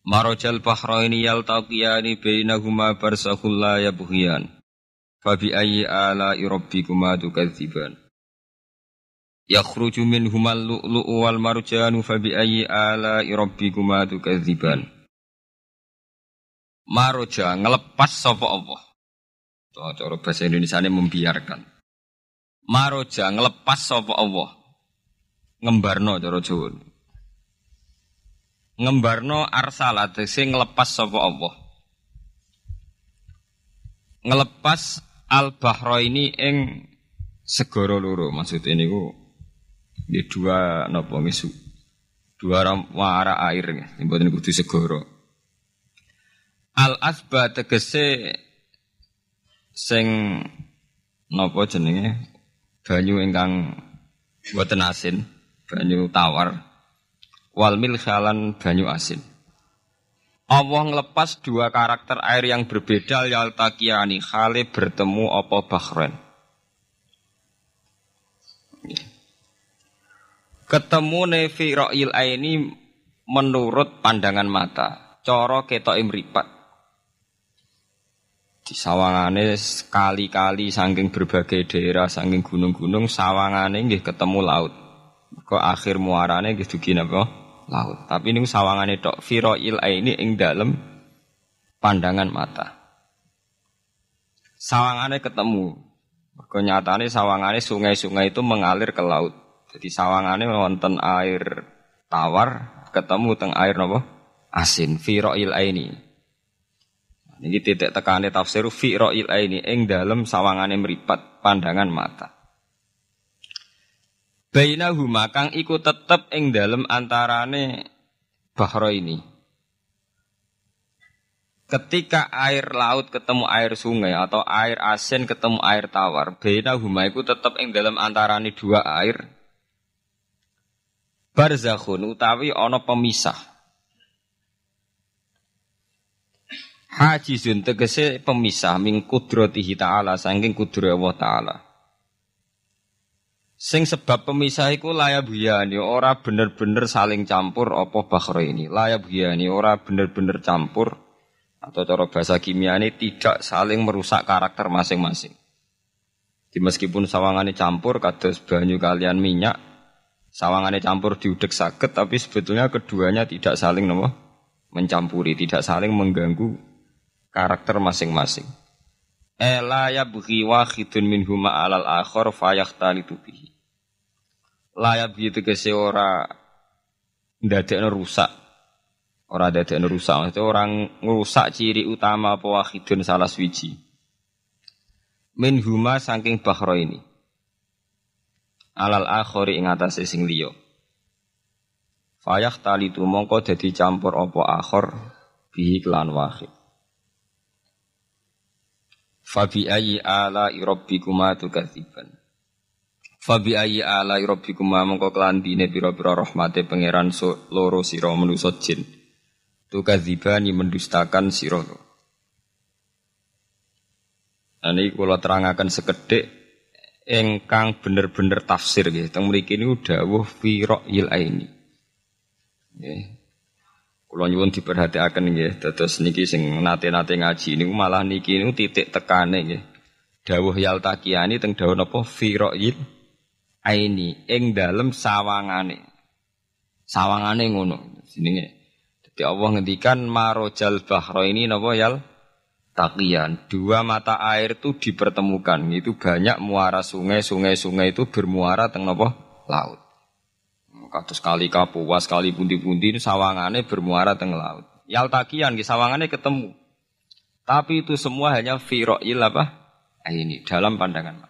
Marajal bahraini yaltaqiyani bainahuma barzakhul la yabghiyan. Fabi ayyi ala'i rabbikuma tukadziban. Yakhruju minhumal lu'lu'u wal marjanu fabi ayyi ala'i rabbikuma tukadziban. Maroja ngelepas sapa Allah. Tuh, cara bahasa Indonesia ini membiarkan. Maroja ngelepas sapa Allah. Ngembarno cara Jawa ngembarno arsala sing ngelepas sapa Allah. Ngelepas al bahro ini ing segoro loro maksud ini ku di dua napa ngisu dua wara air nggih mboten kudu segoro. Al asba tegese sing napa jenenge banyu ingkang boten asin, banyu tawar wal milhalan banyu asin. Allah ngelepas dua karakter air yang berbeda yaltakiani khale bertemu apa bahrain. Ketemu nefi ro'il ini menurut pandangan mata. Coro ketok imripat. Di sawangane sekali-kali saking berbagai daerah, saking gunung-gunung, sawangane nggih ketemu laut. Kok akhir muarane nggih dugi napa? laut. Tapi ini sawangane tok il ini ing dalem pandangan mata. Sawangane ketemu. Mergo nyatane sawangane sungai-sungai itu mengalir ke laut. Jadi sawangane wonten air tawar ketemu teng air napa? Asin il ini. Ini titik tekane tafsir il ini ing dalem sawangane meripat pandangan mata. Bainahuma kang iku tetep ing dalem antarane bahro ini. Ketika air laut ketemu air sungai atau air asin ketemu air tawar, bainahuma iku tetep ing dalem antarane dua air. Barzakhun utawi ana pemisah. Hajizun tegese pemisah ming kudratihi ta'ala saking kudrat Allah ta'ala. Sing sebab pemisah iku layak buyani ora bener-bener saling campur apa bakhro ini. Layak buyani ora bener-bener campur atau cara bahasa kimia ini tidak saling merusak karakter masing-masing. Di meskipun sawangannya campur kados banyu kalian minyak, sawangannya campur diudek sakit tapi sebetulnya keduanya tidak saling nopo mencampuri, tidak saling mengganggu karakter masing-masing. Ela ya buhi wahidun minhuma alal akhor fayahtalitu bihi layak gitu ke ora ndadekno rusak. Ora ndadekno rusak, maksudnya orang ngerusak ciri utama apa wahidun salah swiji. Min huma saking bahro ini. Alal akhori ing atase sing liya. Fayah talitu mongko dadi campur apa akhor bihi klan wahid. Fabi ayi ala irabbikuma tukadziban. Fabi ayi ala rabbikum ma mongko kelandine pira-pira rahmate pangeran so, loro sira manusa jin. Tukadzibani mendustakan sira. Ini kula terangaken sekedhik engkang bener-bener tafsir nggih. Teng mriki niku dawuh fi ra'yil aini. Nggih. Kula nyuwun diperhatiaken nggih. Dados niki sing nate-nate ngaji niku malah niki niku titik tekane nggih. Dawuh yaltaqiani teng dawuh napa fi ra'yil aini ing dalem sawangane. Sawangane ngono jenenge. Jadi Allah ngendikan marojal bahro ini napa yal takian. Dua mata air itu dipertemukan. Itu banyak muara sungai, sungai-sungai itu bermuara teng napa laut. Kados kali kapuas, kali pundi-pundi sawangane bermuara teng laut. Yal takian di sawangane ketemu. Tapi itu semua hanya firoil apa? Ini dalam pandangan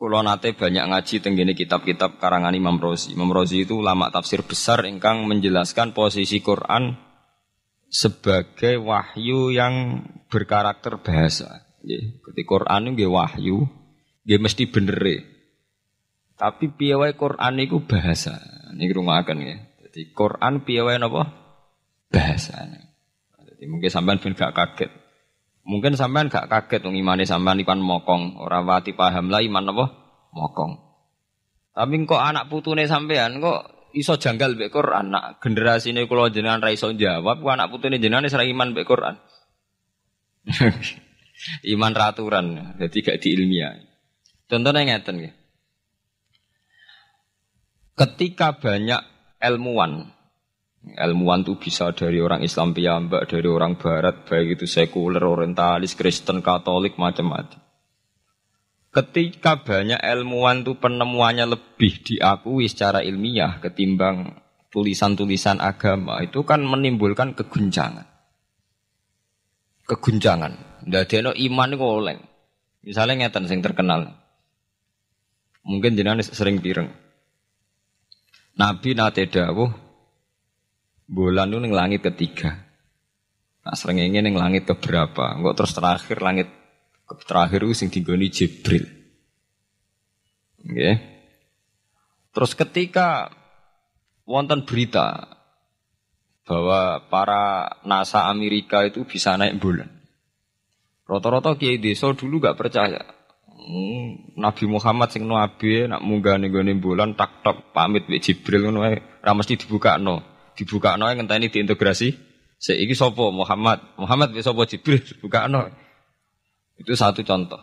Kulo nate banyak ngaji tenggene kitab-kitab karangan Imam Rozi. Imam Rozi itu ulama tafsir besar ingkang menjelaskan posisi Quran sebagai wahyu yang berkarakter bahasa. Ketika Quran nggih wahyu, nggih mesti bener. Tapi piye wae Quran niku bahasa. Niki rumahaken nggih. Jadi Quran piye wae napa? Bahasa. Jadi mungkin sampean ben gak kaget. Mungkin sampean gak kaget wong imane sampean ikan mokong, ora wati paham lah iman apa? Mokong. Tapi kok anak putune sampean kok iso janggal mbek Quran. Nak generasine kula jenengan ra iso jawab, kok anak putune jenengan wis iman mbek Quran. iman raturan, jadi gak diilmiah. Contohnya ngeten nggih. Ketika banyak ilmuwan Ilmuwan itu bisa dari orang Islam piyambak, dari orang Barat, baik itu sekuler, orientalis, Kristen, Katolik, macam-macam. Ketika banyak ilmuwan itu penemuannya lebih diakui secara ilmiah ketimbang tulisan-tulisan agama, itu kan menimbulkan keguncangan. Keguncangan. Ndadekno iman itu oleng. Misalnya ngeten sing terkenal. Mungkin jenengan sering pireng. Nabi nate dawuh bulan itu neng langit ketiga. Nah ini neng langit keberapa? Enggak terus terakhir langit terakhir itu sing digoni Jibril. Okay. Terus ketika wonten berita bahwa para NASA Amerika itu bisa naik bulan. Rata-rata kiai desa dulu gak percaya. Hmm, Nabi Muhammad sing nabi nak munggah ning bulan tak tak pamit wek Jibril ngono ae ra mesti dibukakno dibuka no yang ini diintegrasi. Seiki sopo Muhammad, Muhammad bisa sopo Jibril buka no. Itu satu contoh.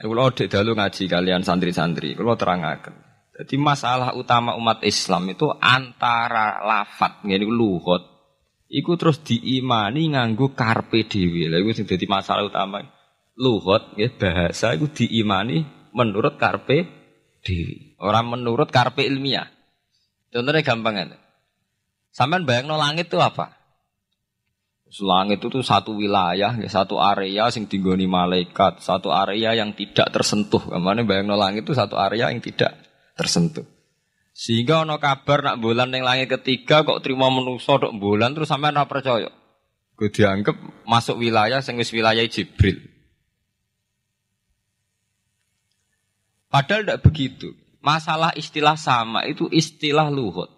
Eh, kalau dek dalu ngaji kalian santri-santri, kalau terangkan. Jadi masalah utama umat Islam itu antara lafat, ini luhut, Iku terus diimani nganggu karpe dewi. Lah iku masalah utama. Luhut ya bahasa iku diimani menurut karpe dewi. Orang menurut karpe ilmiah. Contohnya gampang ya. Sampai bayang no langit itu apa? Langit itu tuh satu wilayah, ya, satu area sing tinggoni malaikat, satu area yang tidak tersentuh. Ke mana bayang no langit itu satu area yang tidak tersentuh. Sehingga ono kabar nak bulan yang langit ketiga kok terima menuso dok bulan terus sampai nak percaya. Gue dianggap masuk wilayah sing wis wilayah Jibril. Padahal tidak begitu. Masalah istilah sama itu istilah luhut.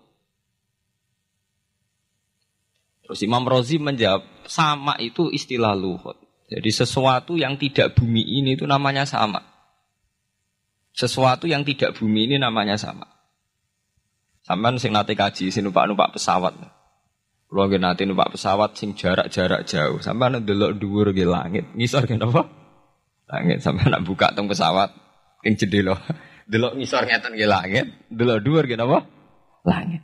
Terus Imam Rozi menjawab, sama itu istilah luhut. Jadi sesuatu yang tidak bumi ini itu namanya sama. Sesuatu yang tidak bumi ini namanya sama. Sampai sing nate kaji sing numpak-numpak pesawat. Kalau nggih nate numpak pesawat sing jarak-jarak jauh, sampai ndelok dhuwur nggih langit. Ngisor nggih napa? Langit sampai nak buka tong pesawat ing jendela. Delok ngisor ngeten nggih langit, delok dhuwur nggih napa? Langit.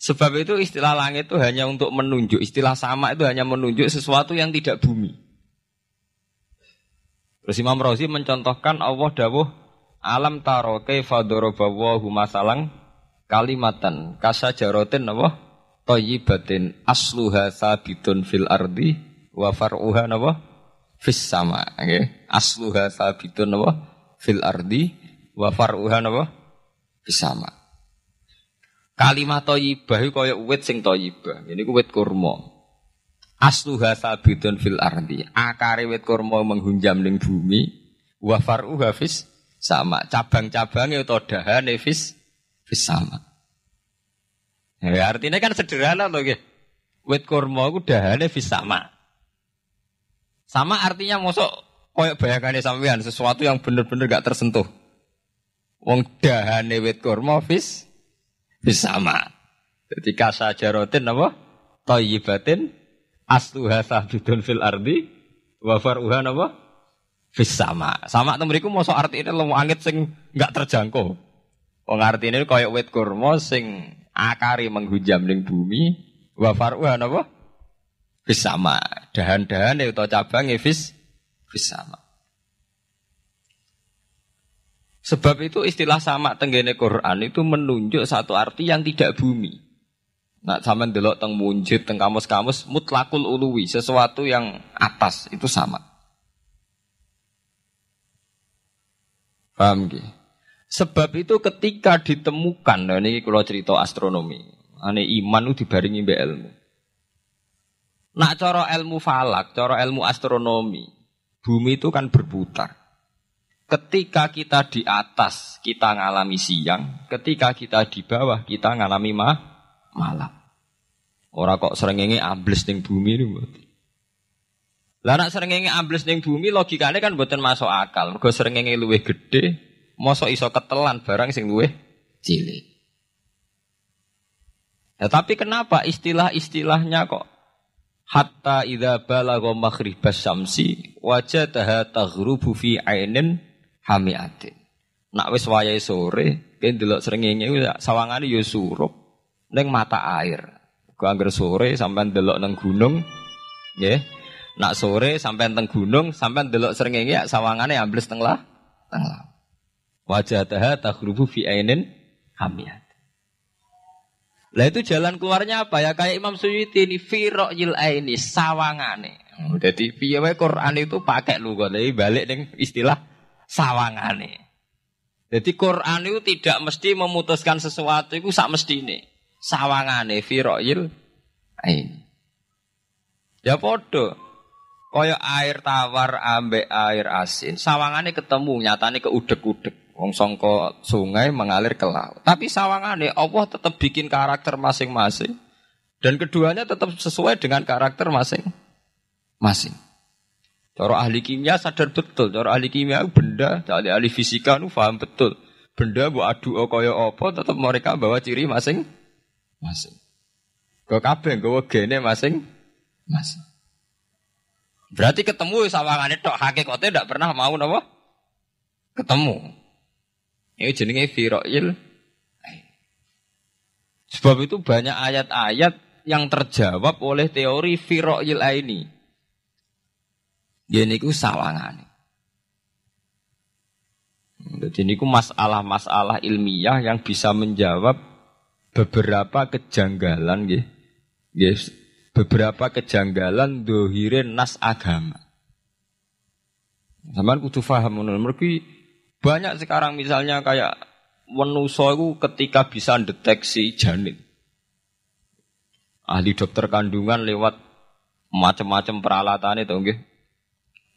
Sebab itu istilah langit itu hanya untuk menunjuk, istilah sama itu hanya menunjuk sesuatu yang tidak bumi. Terus Imam Razi mencontohkan Allah dawuh alam taro kaifa darabawahu masalang kalimatan kasajarotin apa thayyibatin asluha sabitun fil ardi wa far'uha napa fis sama okay. asluha sabitun napa fil ardi wa far'uha napa bisama. Kalimat thayyibah kaya wit sing thayyibah. Ini ku wit kurma. Asluha sabidun fil ardi. Akare wit kurma menghunjam ning bumi wa far'uha fis sama. Cabang-cabangnya atau dahane fis fis sama. Ya, artinya kan sederhana loh, gitu. Wit kurma ku dahane fis sama. Sama artinya mosok koyok bayangannya sampean sesuatu yang benar-benar gak tersentuh. Wong dahane wit kurma fis sama. Jadi kasa jarotin apa? Thayyibatin asluha sabidun fil ardi wa faruha apa? Fis sama. Sama temen iku mosok artine lemu angit sing gak terjangkau. Wong artine koyok wit kurma sing akari menghujam ning bumi wa faruha apa? Fis sama. Dahan-dahan utawa cabang fis bersama. Sebab itu istilah sama tenggene Quran itu menunjuk satu arti yang tidak bumi. Nah, sama delok teng munjid, teng kamus-kamus mutlakul uluwi, sesuatu yang atas itu sama. Paham gak? Sebab itu ketika ditemukan, nah ini kalau cerita astronomi, ane iman itu dibaringi mbak ilmu. Nak coro ilmu falak, coro ilmu astronomi, bumi itu kan berputar. Ketika kita di atas, kita ngalami siang. Ketika kita di bawah, kita ngalami ma malam. Orang kok sering ambles ning bumi ini. Lah nak srengenge ambles ning bumi logikanya kan buatan masuk akal. Mergo srengenge luwih gede, mosok iso ketelan barang sing luwih cilik. Ya, tapi kenapa istilah-istilahnya kok hatta idza balagha maghribas syamsi wajadaha taghrubu fi ainin hamiatin. Nak wis wayahe sore, kene delok srengenge sawangane ya surup ning mata air. Kok angger sore sampean delok nang gunung, nggih. Nak sore sampean teng gunung, sampean delok srengenge sawangane ambles teng lah, teng lah. Wajadaha taghrubu fi ainin hamiyat. Lah itu jalan keluarnya apa ya? Kayak Imam Suyuti ini yil aini sawangane. Jadi piye wae Quran itu pakai lugat, balik dengan istilah sawangane. Jadi Quran itu tidak mesti memutuskan sesuatu itu sak mesti ini. Sawangane yil aini. Ya podo. Kaya air tawar ambek air asin, sawangane ketemu nyatane keudek-udek. Wong songko sungai mengalir ke laut. Tapi sawangane Allah tetap bikin karakter masing-masing. Dan keduanya tetap sesuai dengan karakter masing-masing. Cara ahli kimia sadar betul, cara ahli kimia benda, ahli ahli fisika nu paham betul. Benda bu adu kaya apa tetap mereka bawa ciri masing-masing. Kau kabeh gawa gene masing-masing. Berarti ketemu sawangane tok hakikate ndak pernah mau napa? Ketemu. Ini jenenge firoil. Sebab itu banyak ayat-ayat yang terjawab oleh teori firoil ini. Ini ku sawangane. Jadi ini masalah-masalah ilmiah yang bisa menjawab beberapa kejanggalan. Yes, beberapa kejanggalan dohirin nas agama. Sampai kudu faham mereka banyak sekarang misalnya kayak menuso itu ketika bisa deteksi janin. Ahli dokter kandungan lewat macam-macam peralatan itu nggih.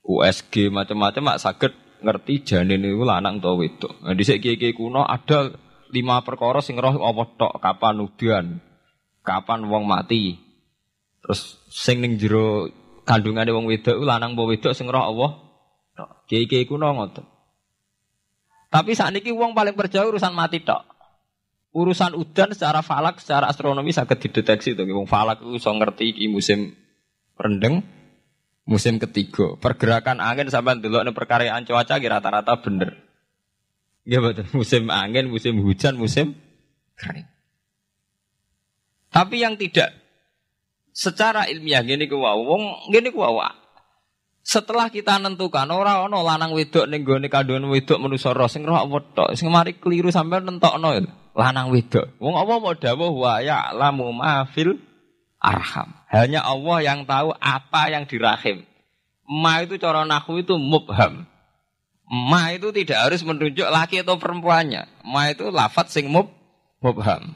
USG macam-macam mak sakit ngerti janin itu lanang atau wedok. Nah, di segi kuno ada lima perkara sing roh apa tok kapan udian, kapan wong mati, Terus sing ning jero kandungane wong wedok lanang apa wedok sing roh Allah. Kiai-kiai kuno ngoten. Tapi saat ini wong paling percaya urusan mati tok. Urusan udan secara falak, secara astronomi sangat dideteksi tuh. Wong falak itu so ngerti iki musim rendeng, musim ketiga. Pergerakan angin sampai dulu nih perkaryaan cuaca rata-rata bener. Ya betul. Musim angin, musim hujan, musim kering. Tapi yang tidak secara ilmiah gini ku wau wong gini ku wau setelah kita nentukan ora ono lanang wedok ning gone kandungan wedok manusa roh sing roh apa tok? Sing mari keliru sampai nentokno lanang wedok. Wong apa mau dawuh wa ya lamu mafil arham. Hanya Allah yang tahu apa yang di rahim ma itu cara nahu itu mubham. Ma itu tidak harus menunjuk laki atau perempuannya. Ma itu lafat sing mub mubham.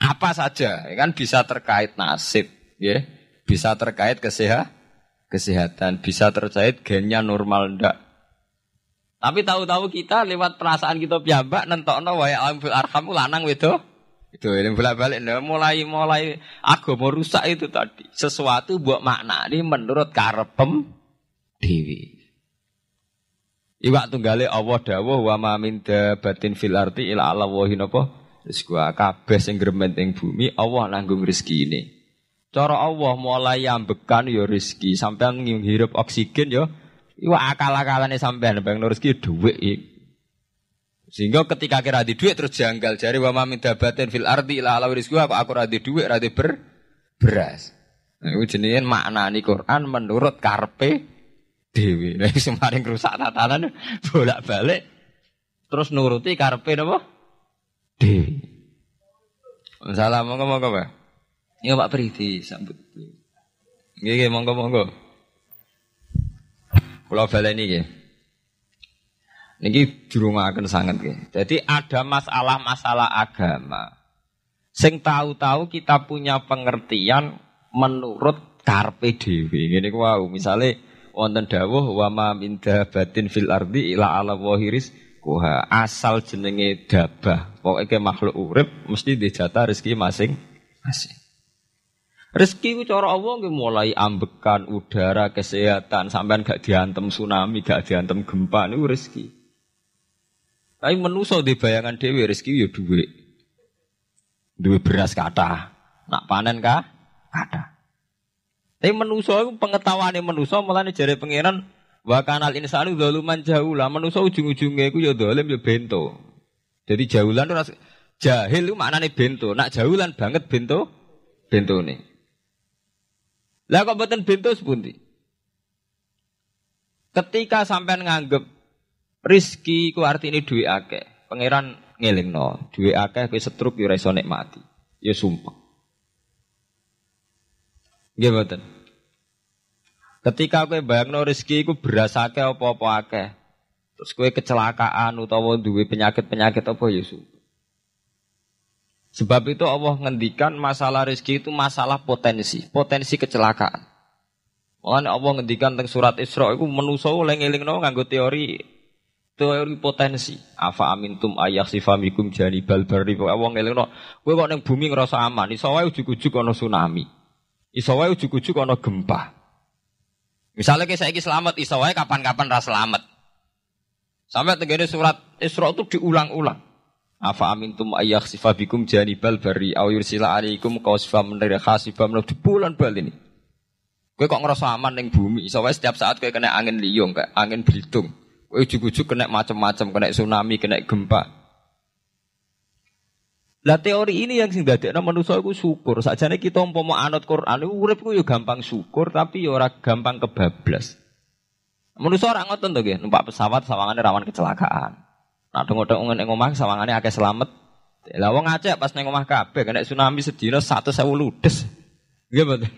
Apa saja ya kan? Bisa terkait nasib ya. Bisa terkait kesehat kesehatan. Bisa terkait gennya normal ndak? Tapi tahu-tahu kita lewat perasaan kita piyambak nentokno wae alam fil arham lanang wedo. Itu yang bolak-balik nah, mulai mulai agama rusak itu tadi. Sesuatu buat makna ini menurut karepem dewi. Iwak tunggale Allah dawuh wa ma min batin fil arti ila Allah wa Terus gua kabeh sing gremet ing bumi Allah nanggung rezeki ini. Cara Allah mulai ambekan ya rezeki, sampean ngirup oksigen ya iwa akal-akalane sampean bang rezeki dhuwit Sehingga ketika kira di duit terus janggal jari wa mamin dabatin fil ardi ila ala aku aku radi duit radi ber beras. Nah, itu makna ini Quran menurut karpe dewi. Nah, semarin rusak tatanan bolak balik terus nuruti karpe napa? Dewi. Salam monggo. Ya Pak Priti sambut. Nggih nggih monggo monggo. Kula baleni nggih. Niki dirungaken sangat nggih. Jadi ada masalah-masalah agama. Sing tahu-tahu kita punya pengertian menurut karpe dhewe. Ngene ku wau, misale wonten dawuh wa ma min batin fil ardi ila ala wahiris kuha. Asal jenenge dabah, pokoke makhluk urip mesti dijata rezeki masing-masing. Rezeki ku cara Allah nggih mulai ambekan udara, kesehatan, sampean gak diantem tsunami, gak diantem gempa niku rezeki. Tapi menuso di bayangan dewi rezeki ya duit. Duit beras kata. Nak panen kah? Kata. Tapi menuso itu pengetahuan menuso malah jari pangeran wa kanal insanu zaluman lah Menuso ujung-ujungnya itu ya dolim ya bento. Jadi jahulan itu jahil itu maknanya bento. Nak jahulan banget bento bento nih. Lah kok beten bento sepundi? Ketika sampai nganggep Rizki ku ini duit akeh. Pangeran no, duit akeh kowe setruk yo ora iso nikmati. Ya sumpah. Nggih mboten. Ketika kowe bayangno rezeki iku beras akeh apa-apa akeh. Terus kowe kecelakaan utawa duwe penyakit-penyakit apa ya sumpah. Sebab itu Allah ngendikan masalah rezeki itu masalah potensi, potensi kecelakaan. Mulane Allah ngendikan tentang surat Isra itu menuso eling-elingno nganggo teori teori potensi. Afa amintum ayak sifamikum jani balbari. Wong ngelingno, kowe kok ning bumi ngerasa aman, iso wae ujug-ujug tsunami. Iso wae ujug-ujug gempa. Misalnya kayak saya selamat, iso wae kapan-kapan ras selamat. Sampai tegene surat Isra itu diulang-ulang. Afa amintum ayak sifabikum jani balbari au yursila alaikum qasfa min khasifam di bulan bal ini. Kowe kok ngerasa aman ning bumi, wae setiap saat kowe kena angin liung, kayak angin belitung. Ujuk-ujuk kena macam-macam, kena tsunami, kena gempa. Lah teori ini yang sing dadekno manusa iku syukur. Sakjane kita umpama anut Quran iku urip ku yo gampang syukur tapi yo ora gampang kebablas. Manusa ora ngoten to nggih, numpak pesawat sawangane rawan kecelakaan. Nah dong-dong ning omah sawangane akeh selamat. Lah wong Aceh pas ning omah kabeh kena tsunami sedina 100.000 ludes. Nggih mboten.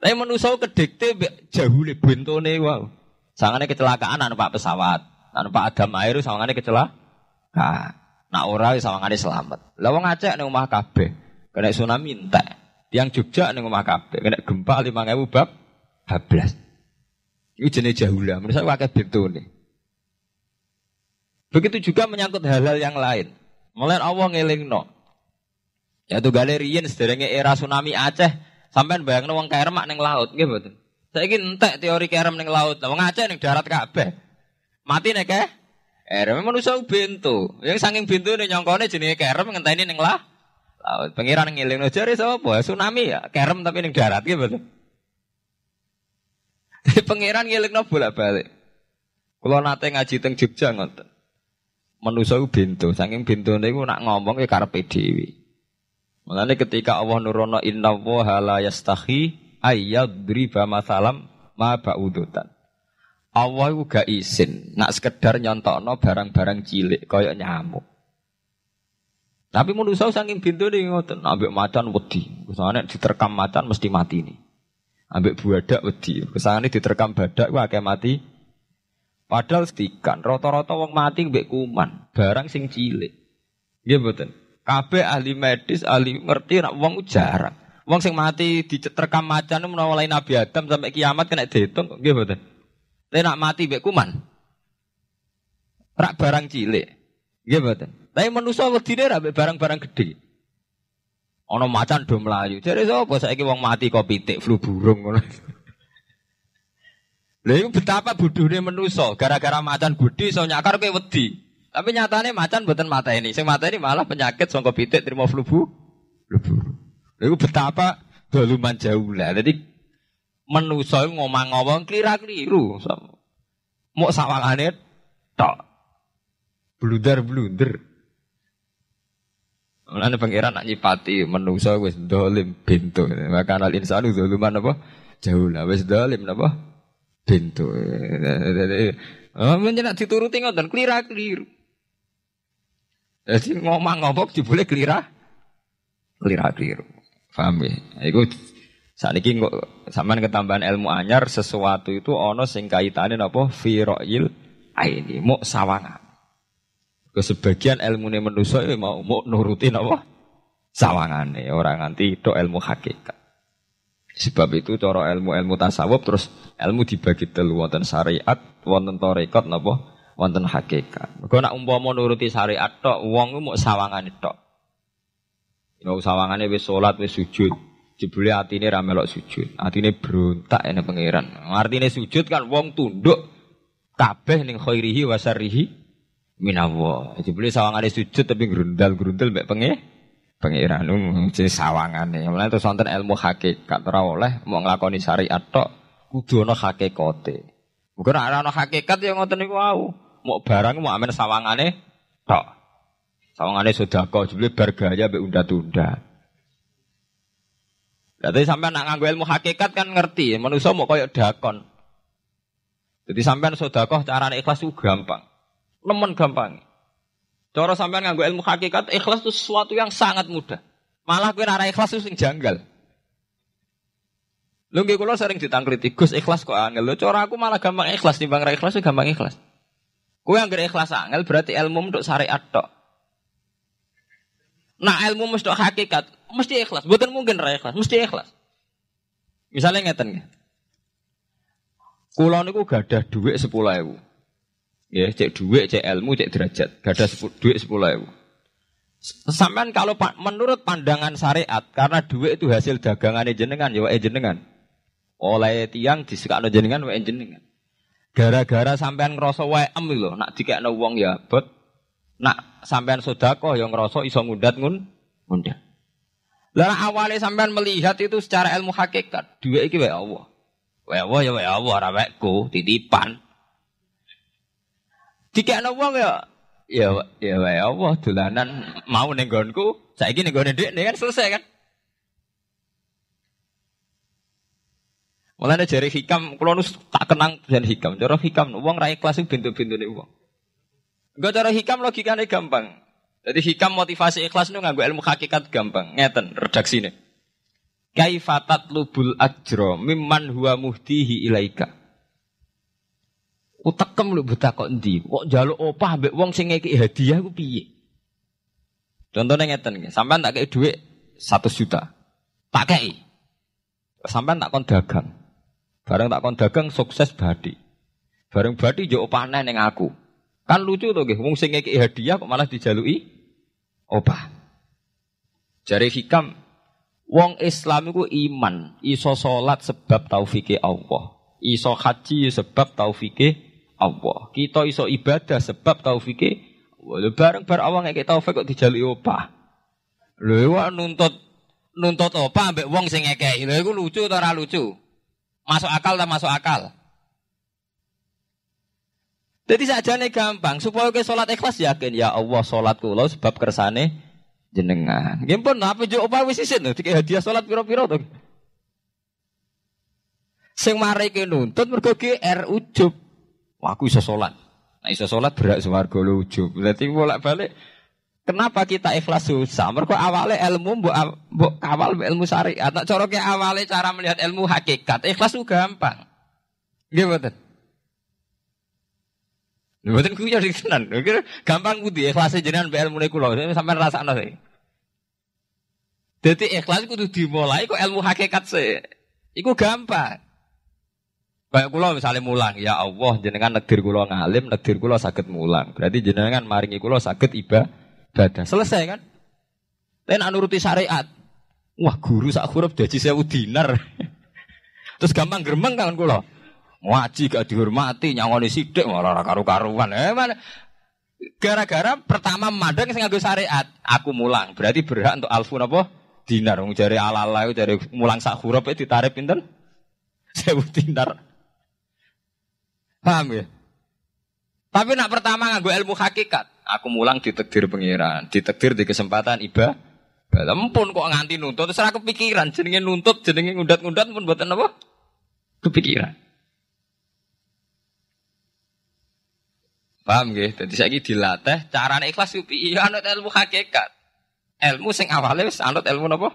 Tapi manusa kedikte jahule bentone wow. Sangane kecelakaan anu Pak pesawat. Anu Pak Adam air sangane kecelakaan. Nak ora sawangane selamat. Lah wong Aceh ning omah kabeh kena tsunami entek. Tiang Jogja ning omah kabeh kena gempa 5000 bab 12. Itu jenis jahula. Menurut saya wakai nih. Begitu juga menyangkut hal-hal yang lain. Mulai Allah ngeling no. Ya tuh galerian sederhana era tsunami Aceh sampai bayang wong kayak remak neng laut, gitu. Saya ingin entek teori kerem neng laut. Wong Aceh neng darat kabeh. Mati nek eh? Kerem manusia bintu. Yang saking bintu nih nyongkone jenis kerem ngenteni neng lah. Laut. Pengiran ngiling jare sapa? Tsunami ya. Kerem tapi neng darat gitu. Pengiran ngiling no bolak-balik. Kalau nate ngaji teng Jogja ngoten. Manusia bintu. Saking bintu niku nak ngomong ke karepe dhewe. Mulane ketika Allah nurono inna wa la yastahi ayyadriba masalam ma ba'udutan. Allah itu gak izin, nak sekedar nyontokno barang-barang cilik koyok nyamuk. Tapi manusia saking pintu nih ngoten, ambek macan wedi. Kesane diterkam macan mesti mati nih. Ambek buadak wedi. Kesane diterkam badak wah kayak mati. Padahal setikan, rata-rata wong mati mbek kuman, barang sing cilik. Nggih mboten. Kabeh ahli medis, ahli ngerti nak wong jarang. Wong sing mati diterkam macan menawa lain Nabi Adam sampai kiamat kena dihitung nggih mboten. Tapi nak mati mbek kuman. Rak barang cilik. Nggih mboten. Tapi manusa wedine rak barang-barang gede. Ana macan do mlayu. Jare sapa saiki wong mati kok pitik flu burung ngono. Lha iku betapa bodohne manusa gara-gara macan gede iso nyakar kowe wedi. Tapi nyatane macan mboten mata ini. Sing mata ini malah penyakit sangka pitik terima flu bu. Flu burung. Itu betapa doluman jauh lah. Jadi menuso ngomong-ngomong kelira-keliru. Mau sawangane tok. Blunder-blunder. Mulane pangeran nak nyipati menuso wis dolim pintu. Maka al insanu doluman apa? Jauh lah wis dolim apa? Pintu. Oh, menjenak dituruti ngoten kelira-keliru. Jadi ngomong-ngomong dibule kelira kelira-keliru. Paham ya? Iku saat ini sampean ketambahan ilmu anyar sesuatu itu ono sing kaitane napa fi ra'yil aini, mau sawangan. Ke sebagian ilmu ini manusia ya mau mau nurutin apa? Sawangane orang nanti itu ilmu hakikat. Sebab itu cara ilmu-ilmu tasawuf terus ilmu dibagi telu wonten syariat, wonten tarekat napa? Wonten hakikat. Mergo nak umpama nuruti syariat tok, wong mau sawangane tok. Ya sawangane wis salat wis sujud. Jebule atine ra melok sujud. Atine berontak ene pangeran. Artine sujud kan wong tunduk kabeh ning khairihi wa syarrihi minallah. Jebule sawangane sujud tapi grundal-grundal mbek pengen Pengiran nu jadi sawangane. Mulane terus wonten ilmu hakikat ora oleh mau nglakoni syariat tok kudu ana hakikate. Mungkin ora ana hakikat ya ngoten niku wau. Mau barang mau amen sawangane tok. Sawangane sedekah jebule bar gaya mbek unda-tunda. Jadi sampean nak nganggo ilmu hakikat kan ngerti, manusia mau koyok dakon. Jadi sampean sedekah carane ikhlas itu gampang. Nemen gampang. Cara sampean nganggo ilmu hakikat, ikhlas itu sesuatu yang sangat mudah. Malah kowe ora ikhlas itu sing janggal. Lho nggih kula sering ditangkliti, Gus ikhlas kok angel. Lho cara aku malah gampang ikhlas timbang ra ikhlas gampang ikhlas. Kowe anggere ikhlas angel berarti ilmu untuk syariat tok. Nah ilmu mesti hakikat, mesti ikhlas. Bukan mungkin ra ikhlas, mesti ikhlas. Misalnya ngeten nggih. Kula niku gadah dhuwit 10.000. Ya, cek duit, cek ilmu, cek derajat. Gak ada duit sepuluh ribu. Sampai kalau menurut pandangan syariat, karena duit itu hasil dagangan jenengan, ya jenengan. Oleh tiang disekakno jenengan, wae jenengan. Gara-gara sampean ngerasa wae em lho, nak dikekno wong ya bot. Nak sampean sodako yang ngerasa iso ngundat ngun, ngundat. Lah awalnya sampean melihat itu secara ilmu hakikat, duit iki wae Allah. Wae Allah ya wae Allah, ora titipan. Dikekno wong ya ya ya wae Allah dolanan mau ning nggonku, saiki ning nggone dhek kan selesai kan. Mulane jari hikam, kula nus tak kenang jan hikam. Cara hikam wong ra ikhlas bintu-bintune wong. Enggak cara hikam logikane gampang. Jadi hikam motivasi ikhlas itu nganggo ilmu hakikat gampang. Ngeten redaksine. Kaifatat lubul ajro mimman huwa muhtihi ilaika. Utekem lu buta kok endi? Kok jaluk opah mbek wong sing ngeki hadiah ku piye? Contohnya ngeten nggih, sampean tak kei dhuwit 1 juta. Tak kei. Sampean tak kon dagang. Bareng tak kon dagang sukses badi. Bareng badi yo opah ning aku. Kan lucu to nggih, wong sing ngeki hadiah kok malah dijaluki opah. Jari hikam wong Islam iku iman, iso salat sebab taufike Allah. Iso haji sebab taufike Allah. Kita iso ibadah sebab taufike Lho bareng bar awang ngeke taufik kok dijaluki opah. Lho wak nuntut nuntut opah ambek wong sing ngekeki. Lho iku lucu atau ora lucu? Masuk akal tak masuk akal? Jadi saja nih gampang supaya ke sholat ikhlas yakin ya Allah sholat kula sebab kersane jenengan. Nggih pun apa jo opah wis isin lho hadiah sholat piro-piro to. Sing mari nuntut mergo GR ujub. Wah, aku iso sholat. Nah iso sholat berak suwargo lucu. Berarti bolak balik. Kenapa kita ikhlas susah? Mereka awalnya ilmu mbok mbok kawal ilmu syariat. Nak cara awalnya cara melihat ilmu hakikat. Ikhlas itu gampang. Gimana? Mboten kuwi jadi tenan. Gampang kudu ikhlas jenengan mbek ilmu niku lho. Sampeyan rasakno sih. Jadi ikhlas kudu dimulai kok ilmu hakikat sih. Iku gampang. Kayak kula misalnya mulang, ya Allah jenengan negir kula ngalim, negir kula sakit mulang. Berarti jenengan maringi kula sakit ibadah. Selesai kan? Tapi nak nuruti syariat. Wah guru sak huruf daji sewu dinar. Terus gampang geremeng kan kula. Ngaji gak dihormati, nyangoni sidik malah karu-karuan. Eh mana? Gara-gara pertama madang sing nganggo syariat, aku mulang. Berarti berhak untuk alfun apa? Dinar. Wong ala-ala mulang sak huruf ditarik pinten? Sewu dinar. Paham ya? Tapi nak pertama nganggo ilmu hakikat, aku mulang ditekdir pengiran, ditekdir di kesempatan iba. Lempun kok nganti nuntut, terus aku kepikiran, jenenge nuntut, jenenge ngundat-ngundat pun buatan apa? Kepikiran. Paham ya? Jadi saya dilatih cara ikhlas itu iya anut ilmu hakikat. Ilmu sing awalnya wis anut ilmu apa?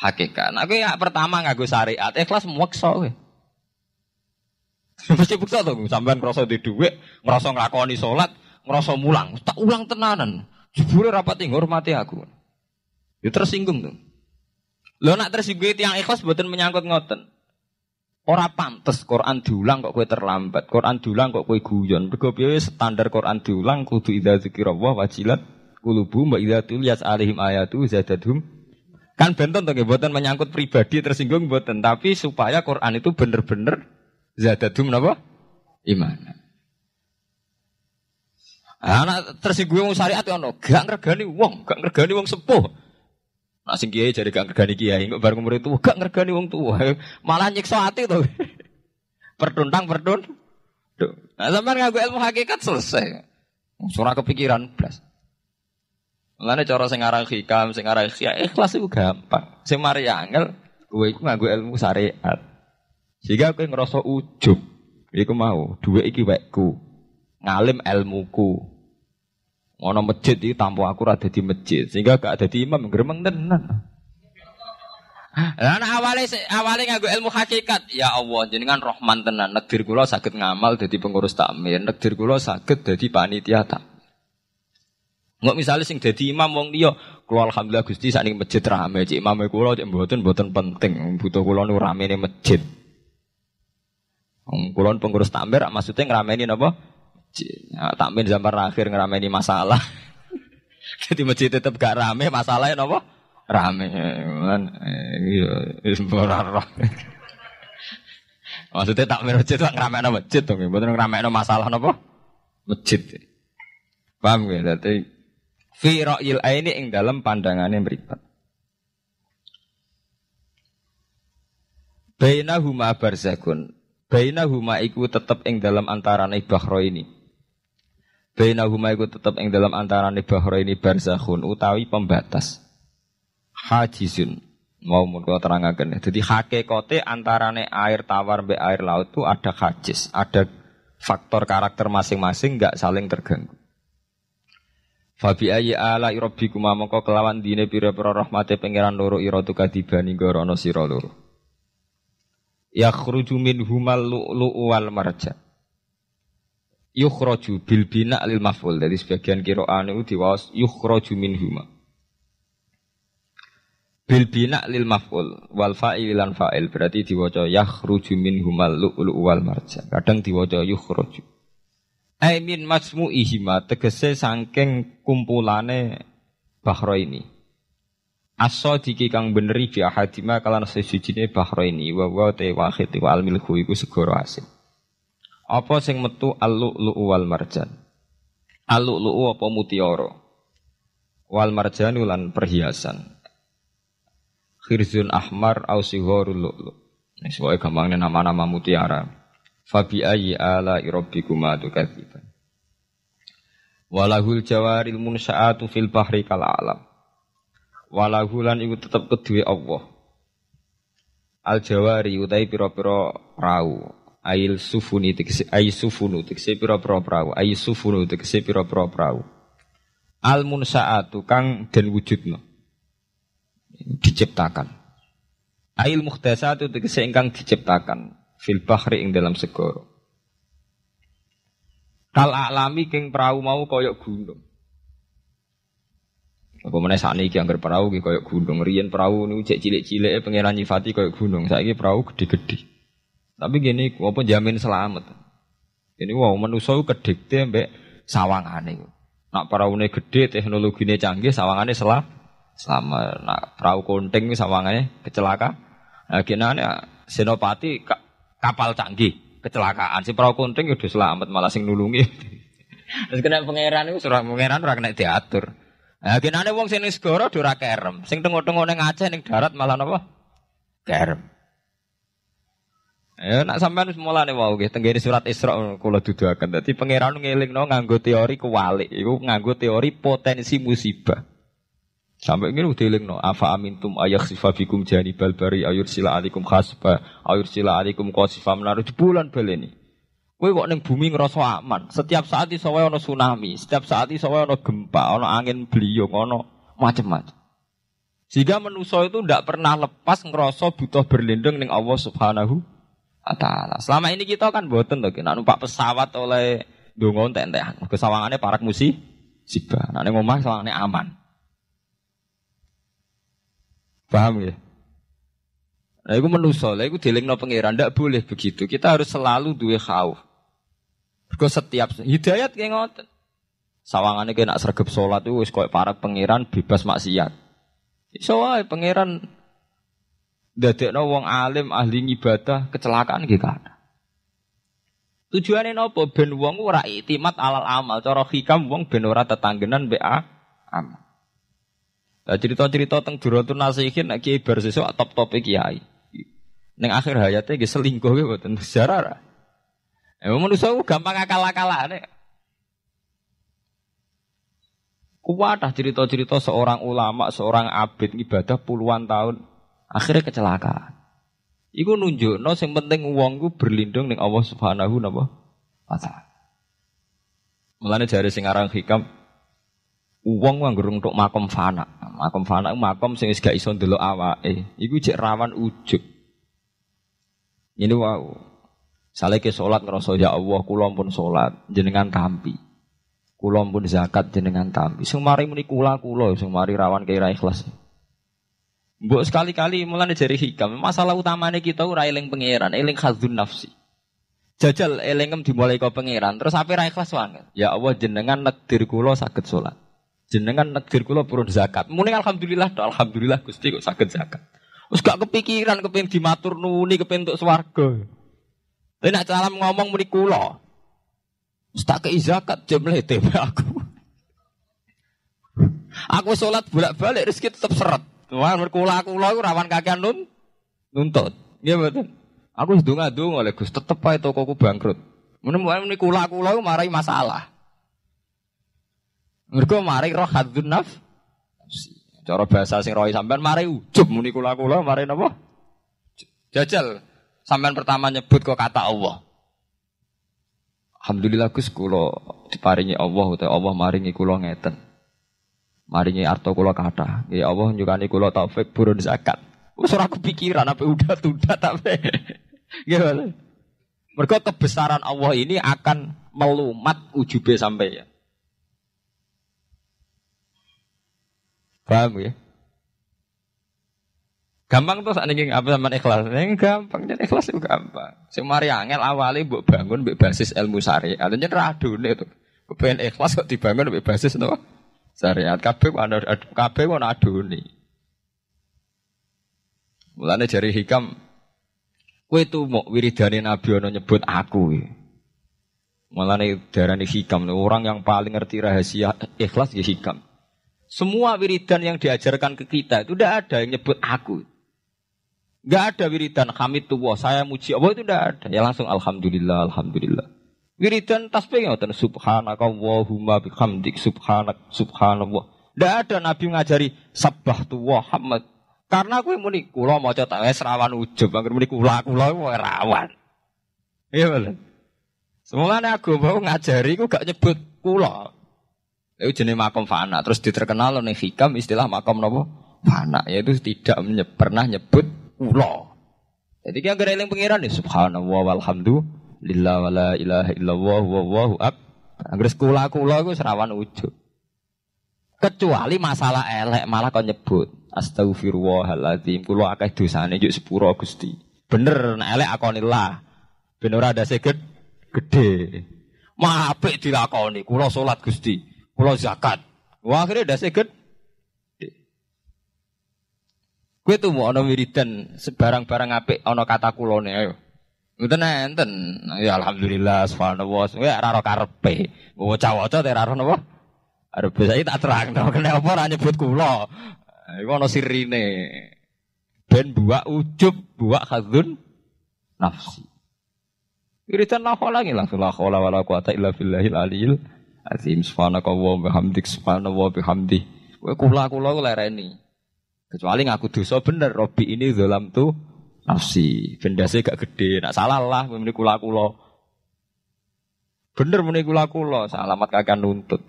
Hakikat. Nah, aku ya pertama nganggo syariat, ikhlas muwekso kowe. Mesti bukti tuh, sampean ngerasa di duit, ngerasa ngelakoni sholat, ngerasa mulang, tak ulang tenanan. Jebule rapat hormati aku. Ya tersinggung tuh. Lo nak tersinggung yang ikhlas buatan menyangkut ngoten. Ora pantes Quran diulang kok kue terlambat. Quran diulang kok kue guyon. Mergo standar Quran diulang kudu idza dzikrullah wajilat kulubu mbak idza tuliyas alihim ayatu zadadhum. Kan benten to buatan menyangkut pribadi tersinggung buatan, tapi supaya Quran itu bener-bener zadadhum napa? Iman. Anak tersinggung wong syariat ono, gak ngregani wong, gak ngregani wong sepuh. Nak sing kiai jadi gak ngergani kiai, nggak bareng umur itu gak ngergani wong tua, malah nyiksa hati tuh. Pertuntang perdun. Nah, sampai ngaku ilmu hakikat selesai. Surah kepikiran plus. Mulane cara sing aran hikam, sing aran ikhlas itu gampang. Sing mari angel, kowe iku nganggo ilmu syariat. Sehingga kowe ngerasa ujub. Iku mau, duwe iki wekku. Ngalim ilmuku. Ono masjid iki tanpa aku rada di masjid, sehingga gak ada di imam gremeng tenan. Lah awale awale nganggo ilmu hakikat, ya Allah jenengan Rahman tenan. Negdir kula saged ngamal dadi pengurus takmir, negdir kula saged dadi panitia tak. Nggak misalnya sing dadi imam wong liya, kula alhamdulillah Gusti sakniki masjid rame, cik imame kula cik mboten mboten penting, butuh kula nu ramene masjid. Kula pengurus takmir maksudnya ngrameni napa? Ya, takmin zaman akhir ngerameni masalah. Jadi masjid tetap gak rame, masalahnya nopo? Rame. Kan iya roh. Maksudnya takmin masjid itu ngeramein masjid dong, betul ngeramein masalah nopo? Masjid. Paham ya? Jadi fi ra'yil ini ing dalam pandangannya beripat. Bainahuma barzakun. Bainahuma iku tetep ing dalam antarane bahro ini. Bainahuma iku tetep ing dalam antarane bahro ini barzakhun utawi pembatas. Hajizun. Mau mun kula terangaken. Dadi hakikate antarane air tawar mbek air laut itu ada hajiz, ada faktor karakter masing-masing nggak saling terganggu. Fabi ayi ala rabbikum mongko kelawan dine pira-pira rahmate pangeran loro ira tu kadibani gorono sira loro. Yakhruju minhumal lu'lu'u wal marjan yukhraju bil bina lil maf'ul. Dari sebagian qira'ah itu diwaos yukhraju minhuma. Bil bina lil maf'ul wal fa'il lan fa'il berarti diwaca yakhruju minhumal lu'lu wal marjan. Kadang diwaca yukhraju. Ai min ihima tegese saking kumpulane bahro ini. Aso diki kang beneri bi ahadima kalan sesujine bahro ini wa wa te wahid wa al milku iku segoro asin. Apa sing metu al-lu'lu'u wal marjan? Al-lu'lu'u apa mutiara? Wal marjan lan perhiasan. Khirzun ahmar au sigharul lu'lu'. Ini sebagai gampangnya nama-nama mutiara. Fabi ayyi ala rabbikuma tukadziban. Walahul jawaril munsa'atu fil bahri kal alam. Walahulan iku tetep kedue Allah. Al jawari utai pira-pira rau ail sufuni tegese ay sufunu tegese pira-pira prau. Ay sufunu tegese pira-pira prau. Al munsaatu kang den wujudno. Diciptakan. Ail muhdasatu tegese ingkang diciptakan. Fil bahri ing dalam segoro kal alami king prau mau koyok gunung apa saat ini anggar perahu koyok gunung rian perahu ini cek cilik-cilik pengiran nyifati koyok gunung saya ini perahu gede-gede tapi gini, apa jamin selamat. Ini wow manusia kedikte mbek sawangane. Nak peraune gede, teknologinya canggih, sawangane selah selama nak perahu konting sawangane kecelaka. Nah, gini senopati kapal canggih kecelakaan si perahu konting udah selamat malah sing nulungi. Terus kena pangeran itu surah pangeran ora kena diatur. Nah, gini wong sing segoro ora kerem, sing tengok-tengok ning Aceh ning darat malah napa? Kerem. Ya nak sampean wis mulane wau nggih tenggene surat Isra kula duduaken. Dadi pangeran ngelingno nganggo teori kewalik, iku nganggo teori potensi musibah. Sampai ini udah no Afa amintum ayak sifa fikum jani balbari ayur sila alikum khasba ayur sila alikum qasifa menaruh bulan baleni. Kowe kok neng bumi ngerasa aman. Setiap saat iso wae ono tsunami, setiap saat iso wae ono gempa, ono angin beliung, ono macam-macam. Sehingga manusia itu tidak pernah lepas ngerasa butuh berlindung neng Allah Subhanahu Taala. Selama ini kita kan boten tuh, kita numpak pesawat oleh dongon entek Kesawangannya parak musi, siba. Nah, ngomong sawangannya aman. Paham ya? Nah, itu menuso, lah itu no pangeran, tidak boleh begitu. Kita harus selalu dua khauf. Because setiap hidayat kayak ngoten. Sawangannya kayak nak sergap sholat itu wis koyo para pangeran bebas maksiat. Iso wae pangeran dadekno wong alim ahli ibadah kecelakaan gitu kan. Tujuannya nopo ben wong ora itimat alal amal, cara hikam wong ben ora tetanggenan BA amal. Lah cerita-cerita teng Duratun Nasihin nek kiai bar sesuk top-top kiai. Ning akhir hayatnya ge selingkuh ge mboten sejarah. Emang manusia gampang akal-akalane. Kuatah cerita-cerita seorang ulama, seorang abid ibadah puluhan tahun Akhirnya kecelakaan. Iku nunjuk, no, yang penting uang gue berlindung dengan Allah Subhanahu wa taala. Mulane jari sing aran hikam uang nganggo untuk makom fana. Makom fana makom sing gak iso ndelok awake. Iku cek rawan ujug. Ini wow. Saleh ke salat ngerasa ya Allah kula pun salat jenengan tampi. Kula pun zakat jenengan tampi. Sing mari muni kula kula sing mari rawan kira ikhlas. Mbok sekali-kali mulane jari hikam. Masalah utamanya kita ora eling pangeran, eling khadzun nafsi. Jajal elingem dimulai kau pangeran, terus apa ra ikhlas banget. Ya Allah jenengan nekdir kula saged salat. Jenengan nekdir kula purun zakat. Muni alhamdulillah, do, alhamdulillah Gusti kok saged zakat. Wis gak kepikiran kepengin dimatur nuni kepengin untuk swarga. Tapi nak salam ngomong muni kula. Tak kei zakat jam lete aku. Aku sholat bolak-balik rezeki tetap seret. Wah, kula kula iku rawan kakean nun nuntut. Nggih mboten. Aku wis donga-donga oleh Gus, tetep ae tokoku bangkrut. Menemukan ini kula kula marai masalah. Mergo marai roh hadzun naf. Cara bahasa sing rohi sampean marai ujub muni kula kula marai napa? Jajal sampean pertama nyebut kok kata Allah. Alhamdulillah Gus kula diparingi Allah utawa Allah maringi kula ngeten. Maringi arto kula kata. Ya Allah nyukani kula taufik burun zakat. Wis ora kepikiran apa udah tunda tapi. Gimana? Mereka kebesaran Allah ini akan melumat ujube sampai ya. Paham ya? Gampang tuh saat ini apa sama ikhlas? Yang gampang jadi ikhlas itu gampang. Semari angel awalnya buat bangun buat basis ilmu sari. Adanya radu nih tuh. Kepengen ikhlas kok dibangun buat basis tuh syariat. Kabeh ana kabeh ana adune. Mulane jari hikam kowe tuh mau wiridane Nabi ana nyebut aku. Mulane darani hikam orang yang paling ngerti rahasia ikhlas ya hikam. Semua wiridan yang diajarkan ke kita itu tidak ada yang nyebut aku. Gak ada wiridan hamid tuwa, saya muji Allah itu tidak ada. Ya langsung alhamdulillah, alhamdulillah. Wiridan tasbih ngoten subhanaka Allahumma bihamdik subhanak subhanallah. Tidak ada nabi ngajari sabah tu Muhammad. Karena aku muni kula maca tak wis rawan ujub, angger muni kula kula rawan. Iya bener. Semulane aku mau ngajari ku gak nyebut kula. Itu jenis makom fana. Terus diterkenal oleh hikam istilah makom nopo fana. Yaitu tidak pernah nyebut kula. Jadi kita gereling pengiran nih subhanallah walhamdulillah lillah wala ilaha illallah wallahu ab. Anggere kula-kula iku serawan ujug. Kecuali masalah elek malah kau nyebut astagfirullahaladzim kula akeh dosane juk sepuro Gusti. Bener nek elek akonillah. Ben ora ada seged gede. Mah apik dilakoni kula salat Gusti, kula zakat. Wah akhirnya ada seged Gue tuh mau ono wiridan sebarang-barang apik ono kata kulone ayo. Ngoten enten. Ya alhamdulillah subhanallah. Ya ora ora karepe. Waca-waca teh ora napa? Arep saya tak terang to kena apa ora nyebut kula. Iku ana sirine. Ben buak ujub, buak khadzun nafsi. Iritan la lagi langsung la haula wala quwata illa billahil aliyil azim subhanaka wa bihamdik subhanallah bihamdi. Kowe kula-kula ku lereni. Kecuali ngaku dosa bener, Robi ini zalam tuh nafsi. Bendase gak gede, nak salah lah muni kula kula. Bener muni kula kula, salamat kagak nuntut.